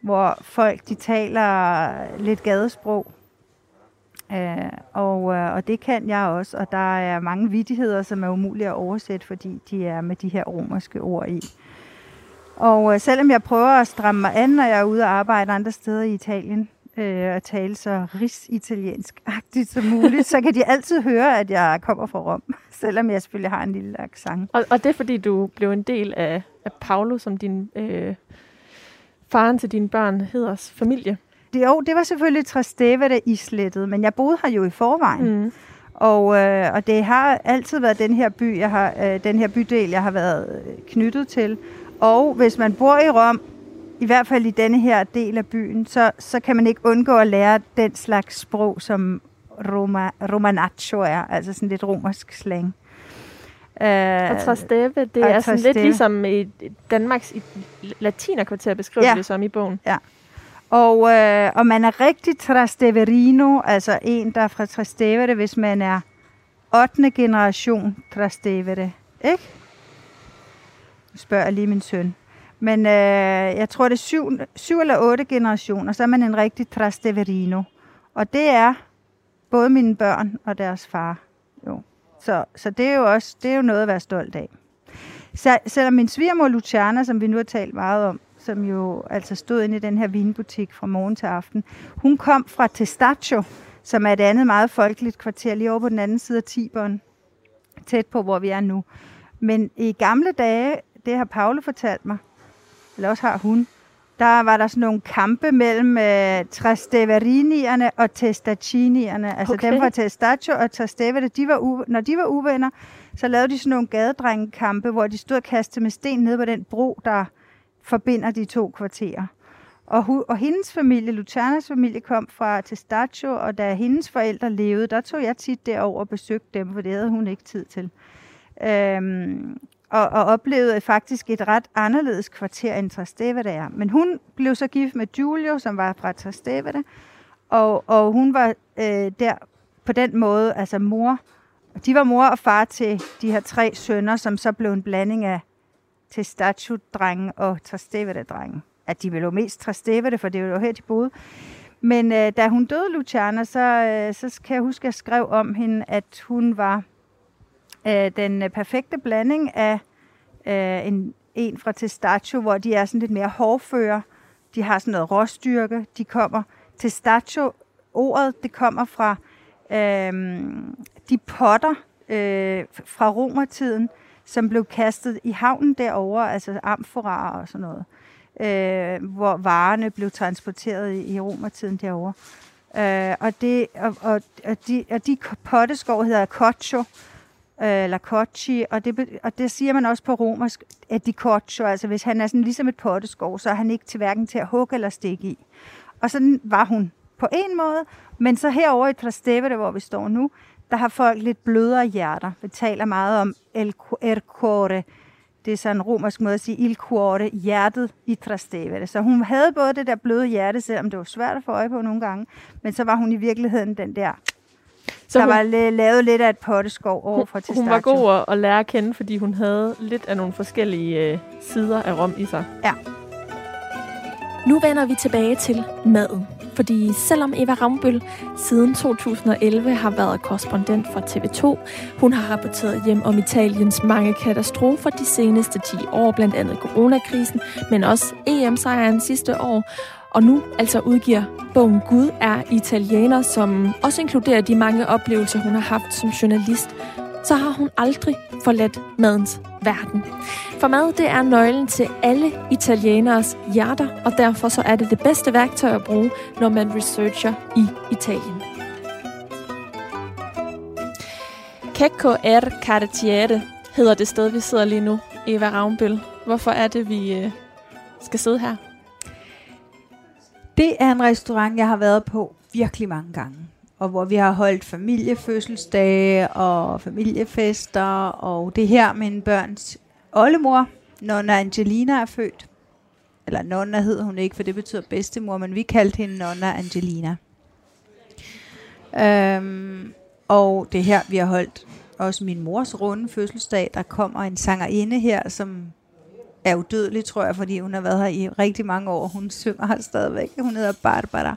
hvor folk de taler lidt gadesprog. Øh, og, øh, og det kan jeg også, og der er mange vidigheder, som er umulige at oversætte, fordi de er med de her romerske ord i. Og øh, selvom jeg prøver at stramme mig an, når jeg er ude og arbejde andre steder i Italien, øh, og tale så ris-italiensk-agtigt som muligt, så kan de altid høre, at jeg kommer fra Rom, selvom jeg selvfølgelig har en lille accent. Og, og det er fordi, du blev en del af, af Paolo, som din øh, faren til dine børn hedder familie. Det, jo, det var selvfølgelig Trastevere i slettet, men jeg boede her jo i forvejen. Mm. Og, øh, og det har altid været den her by, jeg har, øh, den her bydel, jeg har været knyttet til. Og hvis man bor i Rom, i hvert fald i denne her del af byen, så, så kan man ikke undgå at lære den slags sprog, som Roma, Romanaccio er, altså sådan lidt romersk slang. Uh, og Trasteve, det er sådan lidt ligesom i Danmarks i latinerkvarter beskriver ja. det som i bogen. Ja. Og, øh, og man er rigtig Trasteverino, altså en, der er fra Trastevere, hvis man er 8. generation Trastevere. Ikke? Nu spørger jeg lige min søn. Men øh, jeg tror, det er syv, syv eller otte generationer, så er man en rigtig Trasteverino. Og det er både mine børn og deres far. Jo. Så, så det er jo også det er jo noget at være stolt af. Så, selvom min svigermor Luciana, som vi nu har talt meget om, som jo altså stod inde i den her vinbutik fra morgen til aften, hun kom fra Testaccio, som er et andet meget folkeligt kvarter lige over på den anden side af Tiberen, tæt på, hvor vi er nu. Men i gamle dage, det har Paule fortalt mig, eller også har hun, der var der sådan nogle kampe mellem øh, Trasteverinierne og Testacinierne. Altså okay. dem fra Testaccio og Trastevere, de var u- når de var uvenner, så lavede de sådan nogle gadedrengekampe, hvor de stod og kastede med sten ned på den bro, der forbinder de to kvarterer. Og, hu- og hendes familie, Lucianas familie, kom fra Testaccio, og da hendes forældre levede, der tog jeg tit derover og besøgte dem, for det havde hun ikke tid til. Øhm, og, og oplevede faktisk et ret anderledes kvarter end Trastevere er. Men hun blev så gift med Giulio, som var fra Trastevere, og, og hun var øh, der på den måde, altså mor, de var mor og far til de her tre sønner, som så blev en blanding af Testaccio-drenge og Trastevere-drenge. At de ville jo mest Trastevere, for det var jo her, de boede. Men øh, da hun døde, Luciana, så, øh, så kan jeg huske, at jeg skrev om hende, at hun var øh, den øh, perfekte blanding af øh, en, en fra Testaccio, hvor de er sådan lidt mere hårdføre. De har sådan noget råstyrke. De kommer Testaccio, ordet, det kommer fra øh, de potter øh, fra romertiden, som blev kastet i havnen derover, altså amforaer og sådan noget, øh, hvor varerne blev transporteret i, i romertiden derover. Øh, og, det, og, og, og, de, og de potteskov hedder coccio, øh, la cocci, og det, og det siger man også på romersk, at de coccio, altså hvis han er sådan ligesom et potteskov, så er han ikke til hverken til at hugge eller stikke i. Og sådan var hun på en måde, men så herover i Trastevere, hvor vi står nu, der har folk lidt blødere hjerter. Vi taler meget om el, el cuore. Det er sådan en romersk måde at sige il cuore, hjertet i Trastevere. Så hun havde både det der bløde hjerte, selvom det var svært at få øje på nogle gange, men så var hun i virkeligheden den der så der hun, var lavet lidt af et potteskov over for Hun var god at lære at kende, fordi hun havde lidt af nogle forskellige øh, sider af Rom i sig. Ja. Nu vender vi tilbage til maden. Fordi selvom Eva Rambøl siden 2011 har været korrespondent for TV2, hun har rapporteret hjem om Italiens mange katastrofer de seneste 10 år, blandt andet coronakrisen, men også EM-sejren sidste år, og nu altså udgiver bogen Gud er italiener, som også inkluderer de mange oplevelser, hun har haft som journalist, så har hun aldrig forladt madens verden. For mad, det er nøglen til alle italieneres hjerter, og derfor så er det det bedste værktøj at bruge, når man researcher i Italien. Checco er Cartiere hedder det sted, vi sidder lige nu, Eva Ravnbøl. Hvorfor er det, vi øh, skal sidde her? Det er en restaurant, jeg har været på virkelig mange gange. Og hvor vi har holdt familiefødselsdage og familiefester. Og det her med min børns oldemor, Nonna Angelina, er født. Eller Nonna hed hun ikke, for det betyder bedstemor, men vi kaldte hende Nonna Angelina. Øhm, og det her, vi har holdt også min mors runde fødselsdag. Der kommer en sangerinde her, som er udødelig, tror jeg, fordi hun har været her i rigtig mange år. Hun synger her stadigvæk. Hun hedder Barbara,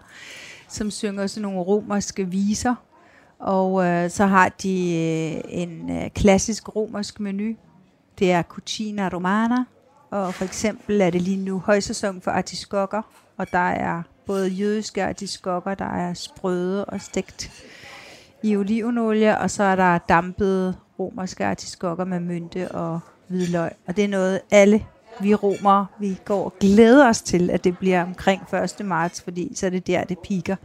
som synger sådan nogle romerske viser. Og øh, så har de øh, en øh, klassisk romersk menu. Det er cucina romana. Og for eksempel er det lige nu højsæson for artiskokker. Og der er både jødiske artiskokker, der er sprøde og stegt i olivenolie. Og så er der dampede romerske artiskokker med mynte og hvidløg. Og det er noget, alle vi romere, vi går og glæder os til, at det bliver omkring 1. marts, fordi så er det der, det piker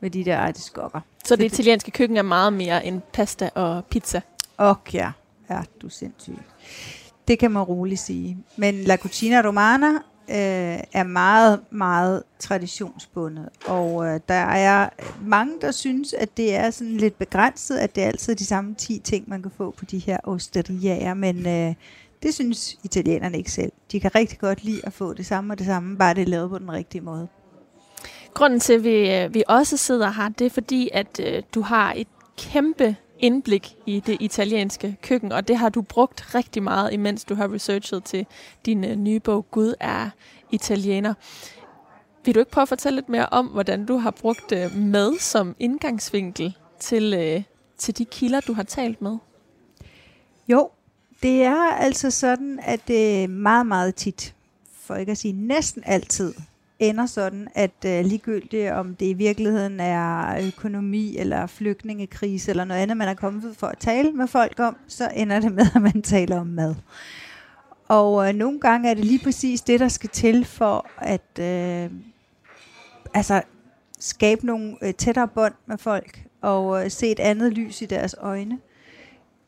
med de der artiskokker. Så det italienske køkken er meget mere end pasta og pizza? Og ja, ja, du er sindssyg. Det kan man roligt sige. Men La Cucina Romana øh, er meget, meget traditionsbundet. Og øh, der er mange, der synes, at det er sådan lidt begrænset, at det er altid de samme 10 ting, man kan få på de her osteriaer. Men øh, det synes italienerne ikke selv. De kan rigtig godt lide at få det samme og det samme, bare det er lavet på den rigtige måde. Grunden til, at vi, øh, vi også sidder her, det er fordi, at øh, du har et kæmpe indblik i det italienske køkken, og det har du brugt rigtig meget, imens du har researchet til din øh, nye bog, Gud er italiener. Vil du ikke prøve at fortælle lidt mere om, hvordan du har brugt øh, mad som indgangsvinkel til, øh, til de kilder, du har talt med? Jo, det er altså sådan, at det meget, meget tit, for ikke at sige næsten altid, ender sådan, at øh, ligegyldigt om det i virkeligheden er økonomi eller flygtningekrise eller noget andet, man er kommet for at tale med folk om, så ender det med, at man taler om mad. Og øh, nogle gange er det lige præcis det, der skal til for at øh, altså, skabe nogle øh, tættere bånd med folk og øh, se et andet lys i deres øjne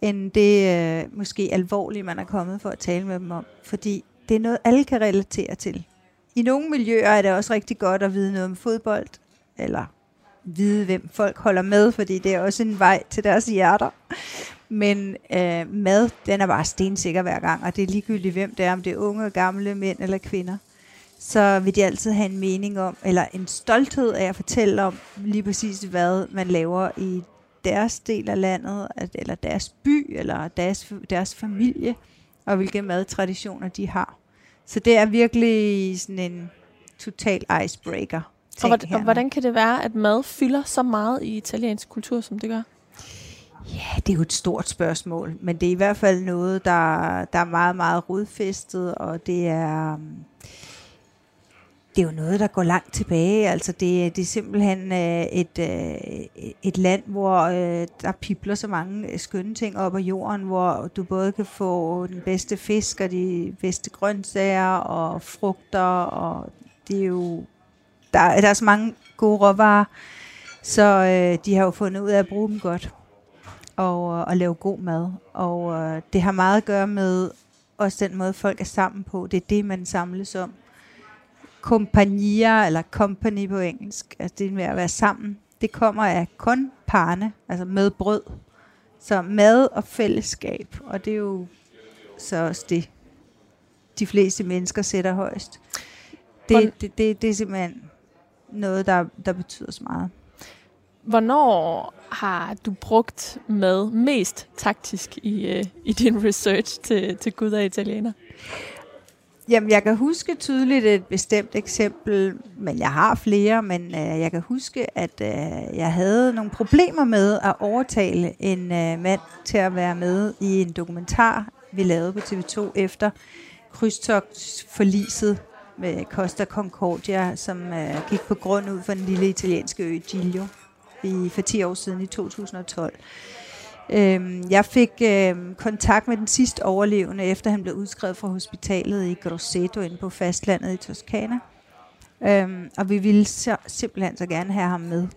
end det øh, måske alvorlige, man er kommet for at tale med dem om. Fordi det er noget, alle kan relatere til. I nogle miljøer er det også rigtig godt at vide noget om fodbold, eller vide, hvem folk holder med, fordi det er også en vej til deres hjerter. Men øh, mad, den er bare stensikker hver gang, og det er ligegyldigt, hvem det er, om det er unge, gamle, mænd eller kvinder. Så vil de altid have en mening om, eller en stolthed af at fortælle om lige præcis, hvad man laver i deres del af landet, eller deres by, eller deres, deres familie, og hvilke madtraditioner de har. Så det er virkelig sådan en total icebreaker. Og hvordan, og hvordan kan det være, at mad fylder så meget i italiensk kultur, som det gør? Ja, det er jo et stort spørgsmål, men det er i hvert fald noget, der, der er meget, meget rodfæstet, og det er, det er jo noget, der går langt tilbage. Altså det, det er simpelthen øh, et, øh, et land, hvor øh, der pipler så mange øh, skønne ting op af jorden, hvor du både kan få den bedste fisk og de bedste grøntsager og frugter, og det er jo, der, der er så mange gode råvarer, så øh, de har jo fundet ud af at bruge dem godt og, øh, og lave god mad. Og øh, det har meget at gøre med også den måde, folk er sammen på. Det er det, man samles om kompagnier, eller company på engelsk, altså det med at være sammen, det kommer af kun parne, altså med brød. Så mad og fællesskab, og det er jo så også det, de fleste mennesker sætter højst. Det, det, det, det er simpelthen noget, der, der betyder så meget. Hvornår har du brugt mad mest taktisk i, uh, i din research til, til Gud og Italiener? Jamen, jeg kan huske tydeligt et bestemt eksempel, men jeg har flere, men øh, jeg kan huske, at øh, jeg havde nogle problemer med at overtale en øh, mand til at være med i en dokumentar, vi lavede på TV2 efter krydstogtsforliset med Costa Concordia, som øh, gik på grund ud for den lille italienske ø Giglio i, for 10 år siden i 2012. Øhm, jeg fik øhm, kontakt med den sidste overlevende, efter han blev udskrevet fra hospitalet i Grosseto inde på fastlandet i Toskana. Øhm, og vi ville så, simpelthen så gerne have ham med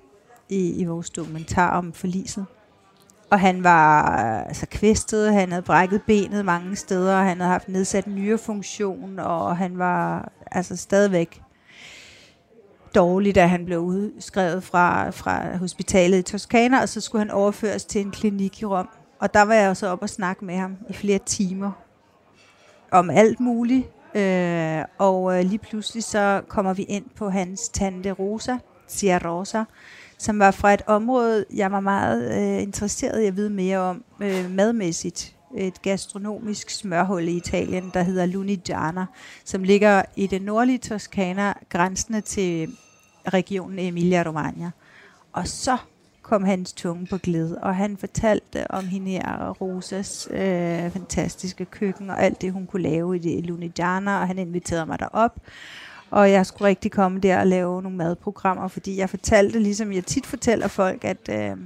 i, i vores dokumentar om forliset. Og han var altså kvæstet, han havde brækket benet mange steder, han havde haft nedsat nyrefunktion, og han var altså stadigvæk dårligt, da han blev udskrevet fra, fra hospitalet i Toskana, og så skulle han overføres til en klinik i Rom. Og der var jeg så op og snakke med ham i flere timer om alt muligt. Øh, og øh, lige pludselig så kommer vi ind på hans tante Rosa, Tia Rosa, som var fra et område, jeg var meget øh, interesseret i at vide mere om øh, madmæssigt et gastronomisk smørhul i Italien, der hedder Lunigiana, som ligger i det nordlige Toskana, grænsende til regionen Emilia-Romagna. Og så kom hans tunge på glæde, og han fortalte om hende og Rosas øh, fantastiske køkken, og alt det, hun kunne lave i det Lunigiana, og han inviterede mig derop. Og jeg skulle rigtig komme der og lave nogle madprogrammer, fordi jeg fortalte, ligesom jeg tit fortæller folk, at, øh,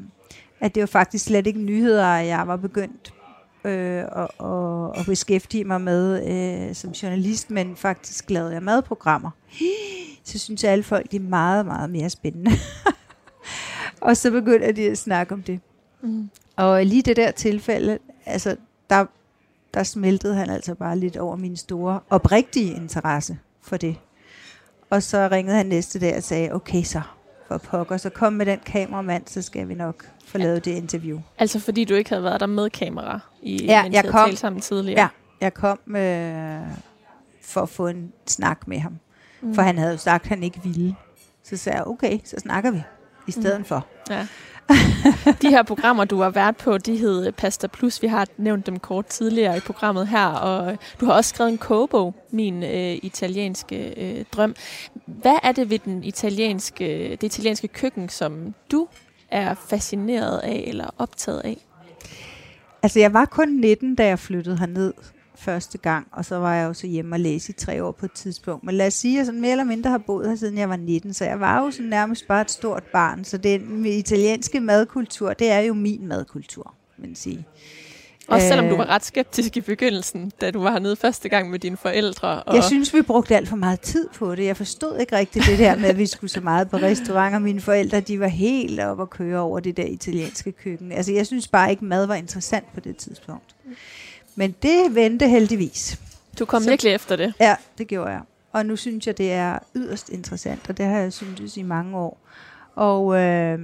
at det var faktisk slet ikke nyheder, at jeg var begyndt øh, at, at, at beskæftige mig med øh, som journalist, men faktisk lavede jeg madprogrammer. Så synes jeg, at alle folk de er meget, meget mere spændende. og så begyndte de at snakke om det. Mm. Og lige det der tilfælde, altså, der, der smeltede han altså bare lidt over min store, oprigtige interesse for det. Og så ringede han næste dag og sagde, okay så, for pokker, så kom med den kameramand, så skal vi nok få lavet det interview. Altså fordi du ikke havde været der med kamera, i, Ja, jeg kom- sammen tidligere? Ja, jeg kom øh, for at få en snak med ham. Mm. For han havde jo sagt, at han ikke ville. Så sagde jeg, okay, så snakker vi i stedet mm. for. Ja. De her programmer, du har været på, de hed øh, Pasta Plus. Vi har nævnt dem kort tidligere i programmet her, og øh, du har også skrevet en kogebog, Min øh, italienske øh, drøm. Hvad er det ved den italienske, øh, det italienske køkken, som du er fascineret af eller optaget af? Altså, jeg var kun 19, da jeg flyttede herned første gang, og så var jeg jo så hjemme og læse i tre år på et tidspunkt. Men lad os sige, at jeg sådan mere eller mindre har boet her, siden jeg var 19, så jeg var jo sådan nærmest bare et stort barn. Så den italienske madkultur, det er jo min madkultur, man sige. Også selvom du Øh, var ret skeptisk i begyndelsen, da du var hernede første gang med dine forældre. Og Jeg synes, vi brugte alt for meget tid på det. Jeg forstod ikke rigtigt det der med, at vi skulle så meget på restauranter. Mine forældre, de var helt oppe at køre over det der italienske køkken. Altså, jeg synes bare ikke, mad var interessant på det tidspunkt. Men det vendte heldigvis. du kom så- virkelig efter det. Ja, det gjorde jeg. Og nu synes jeg, det er yderst interessant, og det har jeg syntes i mange år. Og, øh,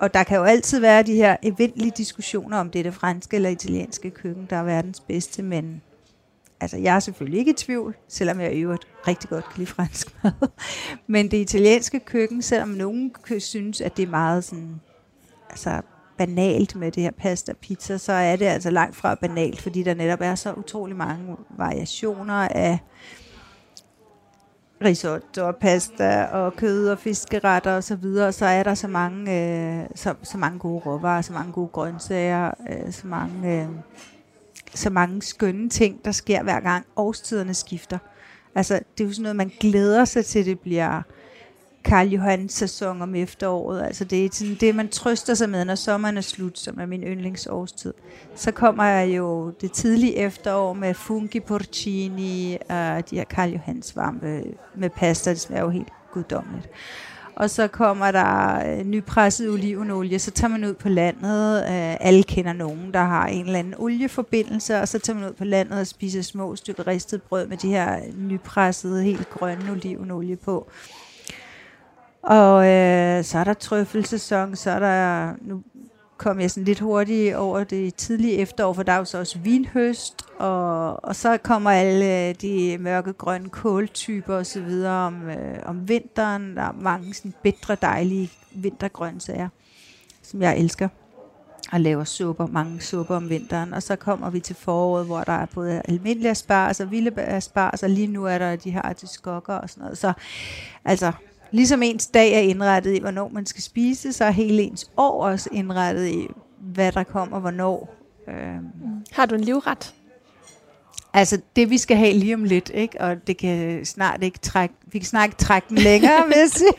og der kan jo altid være de her eventlige diskussioner om det er det franske eller italienske køkken, der er verdens bedste, men altså, jeg er selvfølgelig ikke i tvivl, selvom jeg i øvrigt rigtig godt kan lide fransk mad. Men det italienske køkken, selvom nogen synes, at det er meget sådan, altså banalt med det her pasta pizza, så er det altså langt fra banalt, fordi der netop er så utrolig mange variationer af risotto og pasta og kød og fiskeretter og så videre, så er der så mange, øh, så, så mange gode råvarer, så mange gode grøntsager, øh, så mange, øh, så mange skønne ting, der sker hver gang årstiderne skifter. Altså, det er jo sådan noget, man glæder sig til, det bliver Karl Johans sæson om efteråret. Altså, det er sådan det, man trøster sig med, når sommeren er slut, som er min yndlingsårstid. Så kommer jeg jo det tidlige efterår med fungi porcini og de her Karl Johans svampe med pasta. Det smager jo helt guddommeligt. Og så kommer der øh, nypresset olivenolie, så tager man ud på landet. Øh, alle kender nogen, der har en eller anden olieforbindelse, og så tager man ud på landet og spiser små stykker ristet brød med de her øh, nypressede, helt grønne olivenolie på. Og øh, så er der trøffelsæson, så er der, nu kom jeg sådan lidt hurtigt over det tidlige efterår, for der er jo så også vinhøst, og, og så kommer alle øh, de mørkegrønne kåltyper og så videre om, øh, om vinteren. Der er mange sådan bedre dejlige vintergrøntsager, som jeg elsker og laver supper, mange supper om vinteren. Og så kommer vi til foråret, hvor der er både almindelige asparges og vilde asparges, og lige nu er der de her artiskokker og sådan noget. Så altså, ligesom ens dag er indrettet i, hvornår man skal spise, så er hele ens år også indrettet i, hvad der kommer, hvornår. Øhm, Har du en livret? Altså det, vi skal have lige om lidt, ikke? og det kan snart ikke trække, vi kan snart ikke trække den længere, vil jeg sige.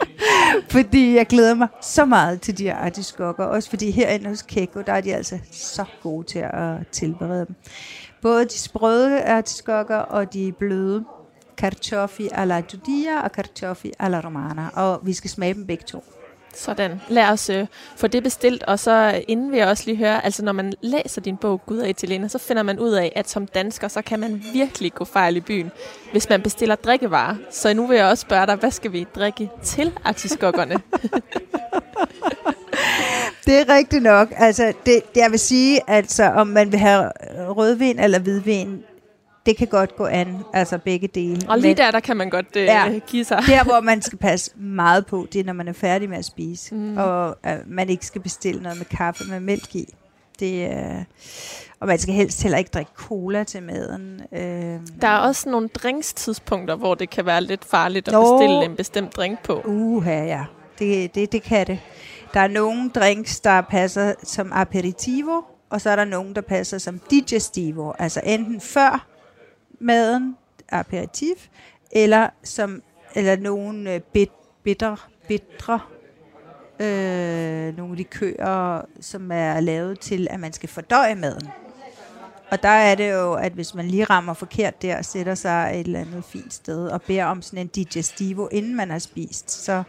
fordi jeg glæder mig så meget til de her artiskokker, også fordi herinde hos Keko, der er de altså så gode til at tilberede dem. Både de sprøde artiskokker og de bløde. Carciofi alla giudia og carciofi alla romana, og vi skal smage dem begge to. Sådan. Lad os øh, få det bestilt, og så øh, inden vil jeg også lige høre, altså når man læser din bog Gud og Italiener, så finder man ud af, at som dansker, så kan man virkelig gå fejl i byen, hvis man bestiller drikkevarer. Så nu vil jeg også spørge dig, hvad skal vi drikke til artiskokkerne? Det er rigtigt nok. Altså, det, det, jeg vil sige, altså, om man vil have rødvin eller hvidvin, det kan godt gå an, altså begge dele. og lige Men der, der kan man godt øh, Ja. give sig. der, hvor man skal passe meget på, det er, når man er færdig med at spise, mm. og uh, man ikke skal bestille noget med kaffe med mælk i. Det er, og man skal helst heller ikke drikke cola til maden. Øh, Der er også nogle drinkstidspunkter, hvor det kan være lidt farligt at Jo. bestille en bestemt drink på. Uha, ja. Det, det, det kan det. Der er nogle drinks, der passer som aperitivo, og så er der nogle, der passer som digestivo. Altså enten før maden, aperitif, eller som eller nogle øh, bit, bitter, bitre, øh, nogle likører, som er lavet til, at man skal fordøje maden. Og der er det jo, at hvis man lige rammer forkert der, sætter sig et eller andet fint sted, og beder om sådan en digestivo, inden man har spist, så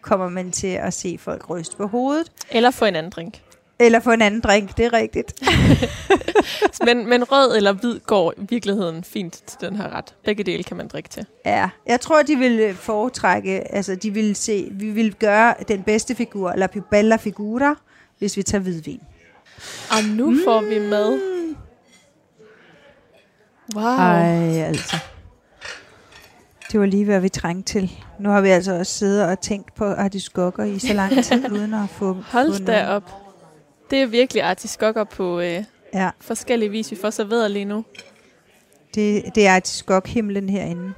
kommer man til at se folk ryste på hovedet. Eller få en anden drink. Eller få en anden drink, det er rigtigt. Men, men rød eller hvid går i virkeligheden fint til den her ret. Begge dele kan man drikke til. Ja, jeg tror, de vil øh, foretrække, altså de vil se, vi vil gøre den bedste figur, eller più bella figura, hvis vi tager hvidvin. Og nu mm. får vi mad. Wow. Ej, altså. Det var lige, hvad vi trængte til. Nu har vi altså også siddet og tænkt på artiskokker i så lang tid, uden at få... Hold da op. Det er virkelig artiskokker på øh, Ja, forskellige vis, vi får serveret lige nu. det, det er artiskokhimlen herinde.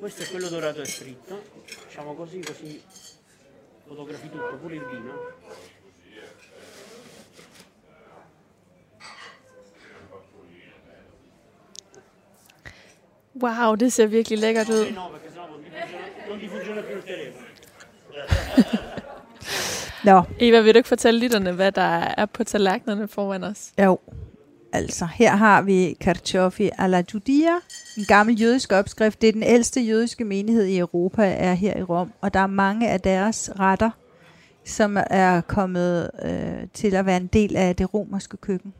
Questo è quello dorato e fritto. Facciamo così, così fotografi tutto, pure il vino. Wow, det ser virkelig lækkert ud. Nå, Eva, vil du ikke fortælle lytterne, hvad der er på tallerkenerne foran os? jo. Altså, her har vi kartoffi alla Judia, en gammel jødisk opskrift. Det er den ældste jødiske menighed i Europa, er her i Rom. Og der er mange af deres retter, som er kommet øh, til at være en del af det romerske køkken.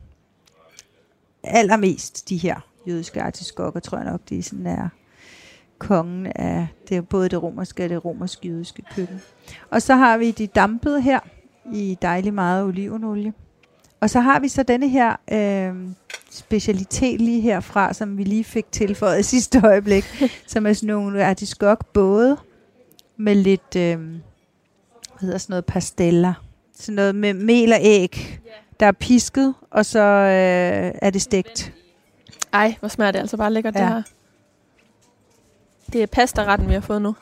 Allermest de her jødiske artiskokker, tror jeg nok, de sådan er kongen af det både det romerske og det romerske jødiske køkken. Og så har vi de dampede her i dejlig meget olivenolie. Og så har vi så denne her øh, specialitet lige herfra, som vi lige fik tilføjet i sidste øjeblik, som er sådan nogle artiskok både med lidt, øh, hvad hedder sådan noget, pasteller. Sådan noget med mel og æg, der er pisket, og så øh, er det stegt. Ej, hvor smager det altså bare lækkert. Ja. det her. Det er pastaretten, vi har fået nu.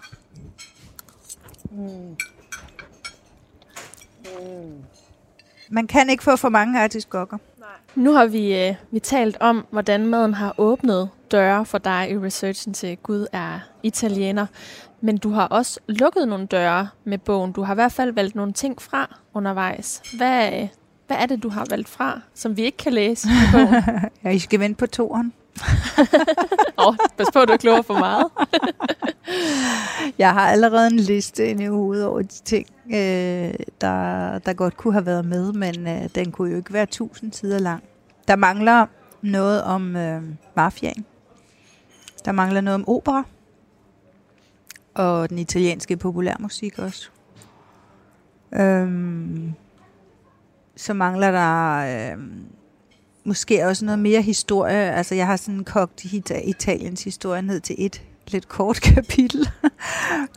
Man kan ikke få for mange artiskokker. Nu har vi, øh, vi talt om, hvordan maden har åbnet døre for dig i researchen til Gud er italiener. Men du har også lukket nogle døre med bogen. Du har i hvert fald valgt nogle ting fra undervejs. Hvad, øh, hvad er det, du har valgt fra, som vi ikke kan læse i bogen? Ja, I skal vente på toren. oh, pas på, at du ikke lover for meget. Jeg har allerede en liste inde i hovedet over de ting, øh, der, der godt kunne have været med, men øh, den kunne jo ikke være tusind sider lang. Der mangler noget om øh, mafiaen. Der mangler noget om opera. Og den italienske populærmusik også. Øhm, så mangler der øh, måske også noget mere historie. Altså jeg har sådan kogt Ita- Italiens historie ned til et lidt kort kapitel.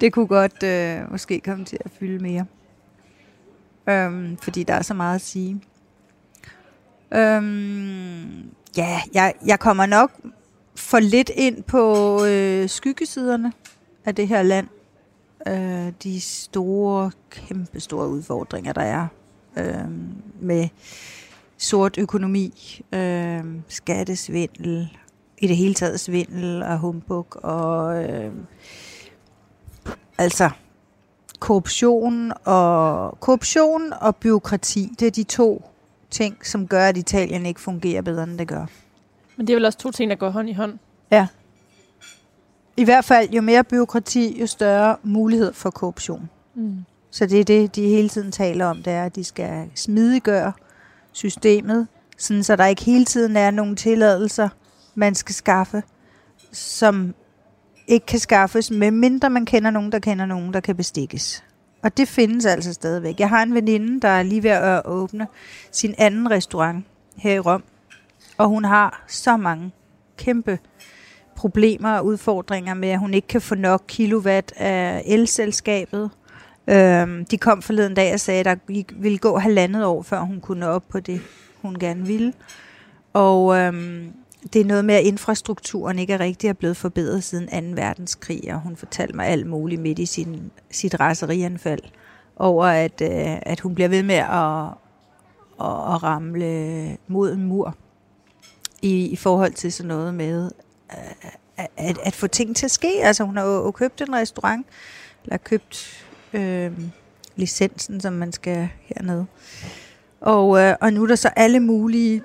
det kunne godt øh, måske komme til at fylde mere. Øhm, fordi der er så meget at sige. Øhm, ja, jeg, jeg kommer nok for lidt ind på øh, skyggesiderne af det her land. Øh, de store, kæmpe store udfordringer, der er øh, med sort økonomi, øh, skattesvindel, i det hele taget svindel og humbug og øh, altså korruption og korruption og byråkrati. Det er de to ting, som gør, at Italien ikke fungerer bedre, end det gør. Men det er vel også to ting, der går hånd i hånd. Ja. I hvert fald, jo mere byråkrati, jo større mulighed for korruption. Mm. Så det er det, de hele tiden taler om, det er, at de skal smidiggøre systemet, sådan så der ikke hele tiden er nogle tilladelser, man skal skaffe, som ikke kan skaffes, medmindre man kender nogen, der kender nogen, der kan bestikkes. Og det findes altså stadigvæk. Jeg har en veninde, der er lige ved at åbne sin anden restaurant her i Rom, og hun har så mange kæmpe problemer og udfordringer med, at hun ikke kan få nok kilowatt af elselskabet. Øhm, de kom forleden dag og sagde, at der ville gå halvandet år, før hun kunne op på det, hun gerne ville. Og øhm, det er noget med, at infrastrukturen ikke er rigtig er blevet forbedret siden 2. verdenskrig, og hun fortalte mig alt muligt midt i sin, sit raserianfald over, at, øh, at hun bliver ved med at, at, at ramle mod en mur i, i forhold til sådan noget med øh, at, at, at få ting til at ske. Altså hun har jo købt en restaurant, eller købt øh, licensen, som man skal hernede. Og, øh, og nu er der så alle mulige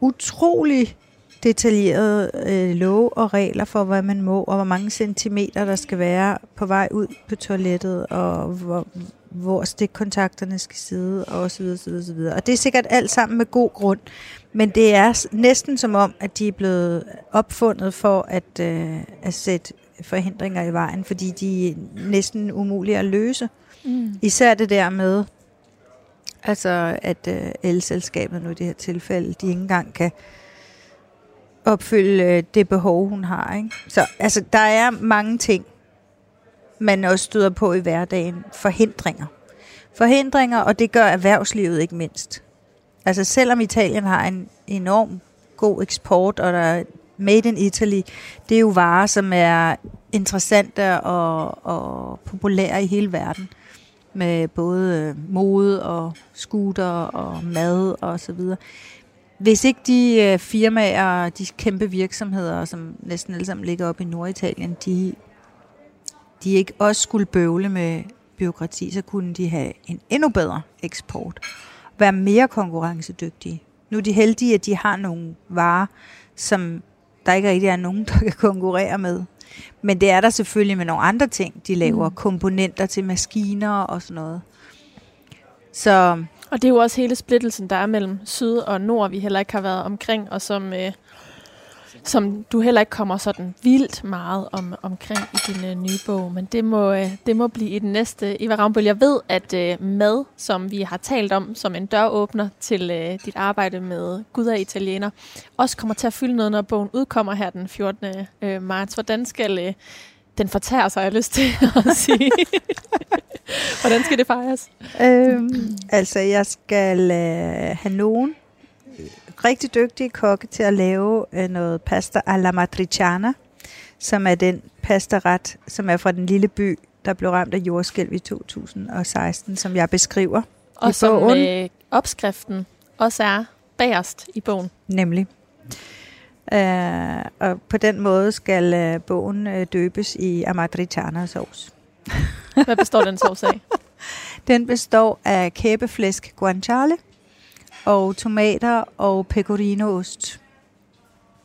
utrolig detaljerede øh, love og regler for, hvad man må, og hvor mange centimeter der skal være på vej ud på toilettet, og hvor, hvor stikkontakterne skal sidde, og så videre, så videre, så videre. Og det er sikkert alt sammen med god grund, men det er næsten som om, at de er blevet opfundet for at, øh, at sætte forhindringer i vejen, fordi de er næsten umulige at løse. Mm. Især det der med, altså at øh, elselskabet nu i det her tilfælde, de ikke engang kan opfylde øh, det behov, hun har. Ikke? Så altså, der er mange ting, man også støder på i hverdagen. Forhindringer. Forhindringer, og det gør erhvervslivet ikke mindst. Altså selvom Italien har en enorm god eksport, og der er made in Italy, det er jo varer, som er interessante og, og populære i hele verden med både øh, mode og scooter og mad og så videre. Hvis ikke de øh, firmaer, de kæmpe virksomheder, som næsten alle sammen ligger op i Norditalien, de, de ikke også skulle bøvle med byråkrati, så kunne de have en endnu bedre eksport. Være mere konkurrencedygtige. Nu er de heldige, at de har nogle varer, som der ikke rigtig er nogen, der kan konkurrere med. Men det er der selvfølgelig med nogle andre ting. De laver Mm. komponenter til maskiner og sådan noget. Så Og det er jo også hele splittelsen, der er mellem syd og nord, vi heller ikke har været omkring, og som, øh, som du heller ikke kommer sådan vildt meget om, omkring i din øh, nye bog. Men det må, øh, det må blive i den næste. Eva Ravnbøl, jeg ved, at øh, mad, som vi har talt om som en døråbner til øh, dit arbejde med Gud og Italiener, også kommer til at fylde noget, når bogen udkommer her den 14. Øh, marts. Hvordan skal øh, den fortære sig, har jeg lyst til at sige? Hvordan skal det fejres? Øhm, altså, jeg skal øh, have nogen rigtig dygtige kokke til at lave øh, noget pasta alla matriciana, som er den pastaret, som er fra den lille by, der blev ramt af jordskælv i 2016, som jeg beskriver, Og som bogen. øh, opskriften også er bagerst i bogen. nemlig. Øh, og på den måde skal øh, bogen øh, døbes i amatriciana sauce. Hvad består den sovs af? Den består af kæbeflæsk guanciale og tomater og pecorinoost.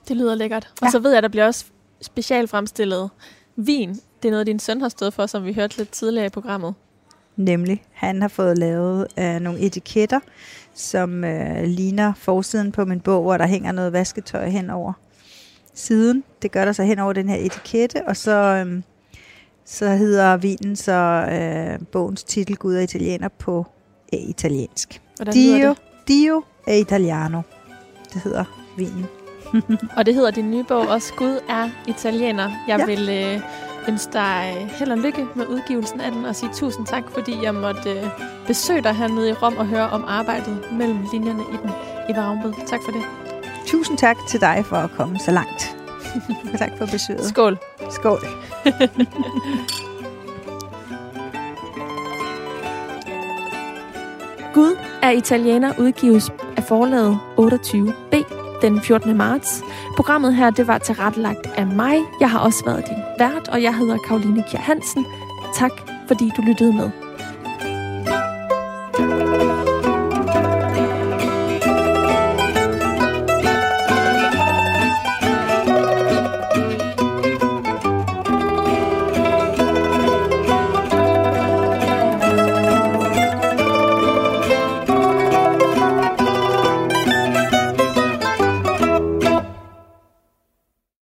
Det lyder lækkert. Og Ja. så ved jeg, at der bliver også specielt fremstillet vin. Det er noget, din søn har stået for, som vi hørte lidt tidligere i programmet. Nemlig, han har fået lavet øh, nogle etiketter, som øh, ligner forsiden på min bog, hvor der hænger noget vasketøj hen over siden. Det gør der så hen over den her etikette, og så, øh, så hedder vinen så øh, bogens titel Gud og italiener på øh, italiensk. Hvordan Dio, det? Dio e Italiano. Det hedder vinen. Og det hedder din nye bog også, Gud er italiener. Jeg ja. Vil øh, ønske dig øh, held og lykke med udgivelsen af den, og sige tusind tak, fordi jeg måtte øh, besøge dig hernede i Rom og høre om arbejdet mellem linjerne i den. Eva Ravnbød, tak for det. Tusind tak til dig for at komme så langt. Tak for besøget. Skål. Skål. Gud er italiener udgives af forlaget 28B den 14. marts. Programmet her, det var tilrettelagt af mig. Jeg har også været din vært, og jeg hedder Karoline Kjær Hansen. Tak, fordi du lyttede med.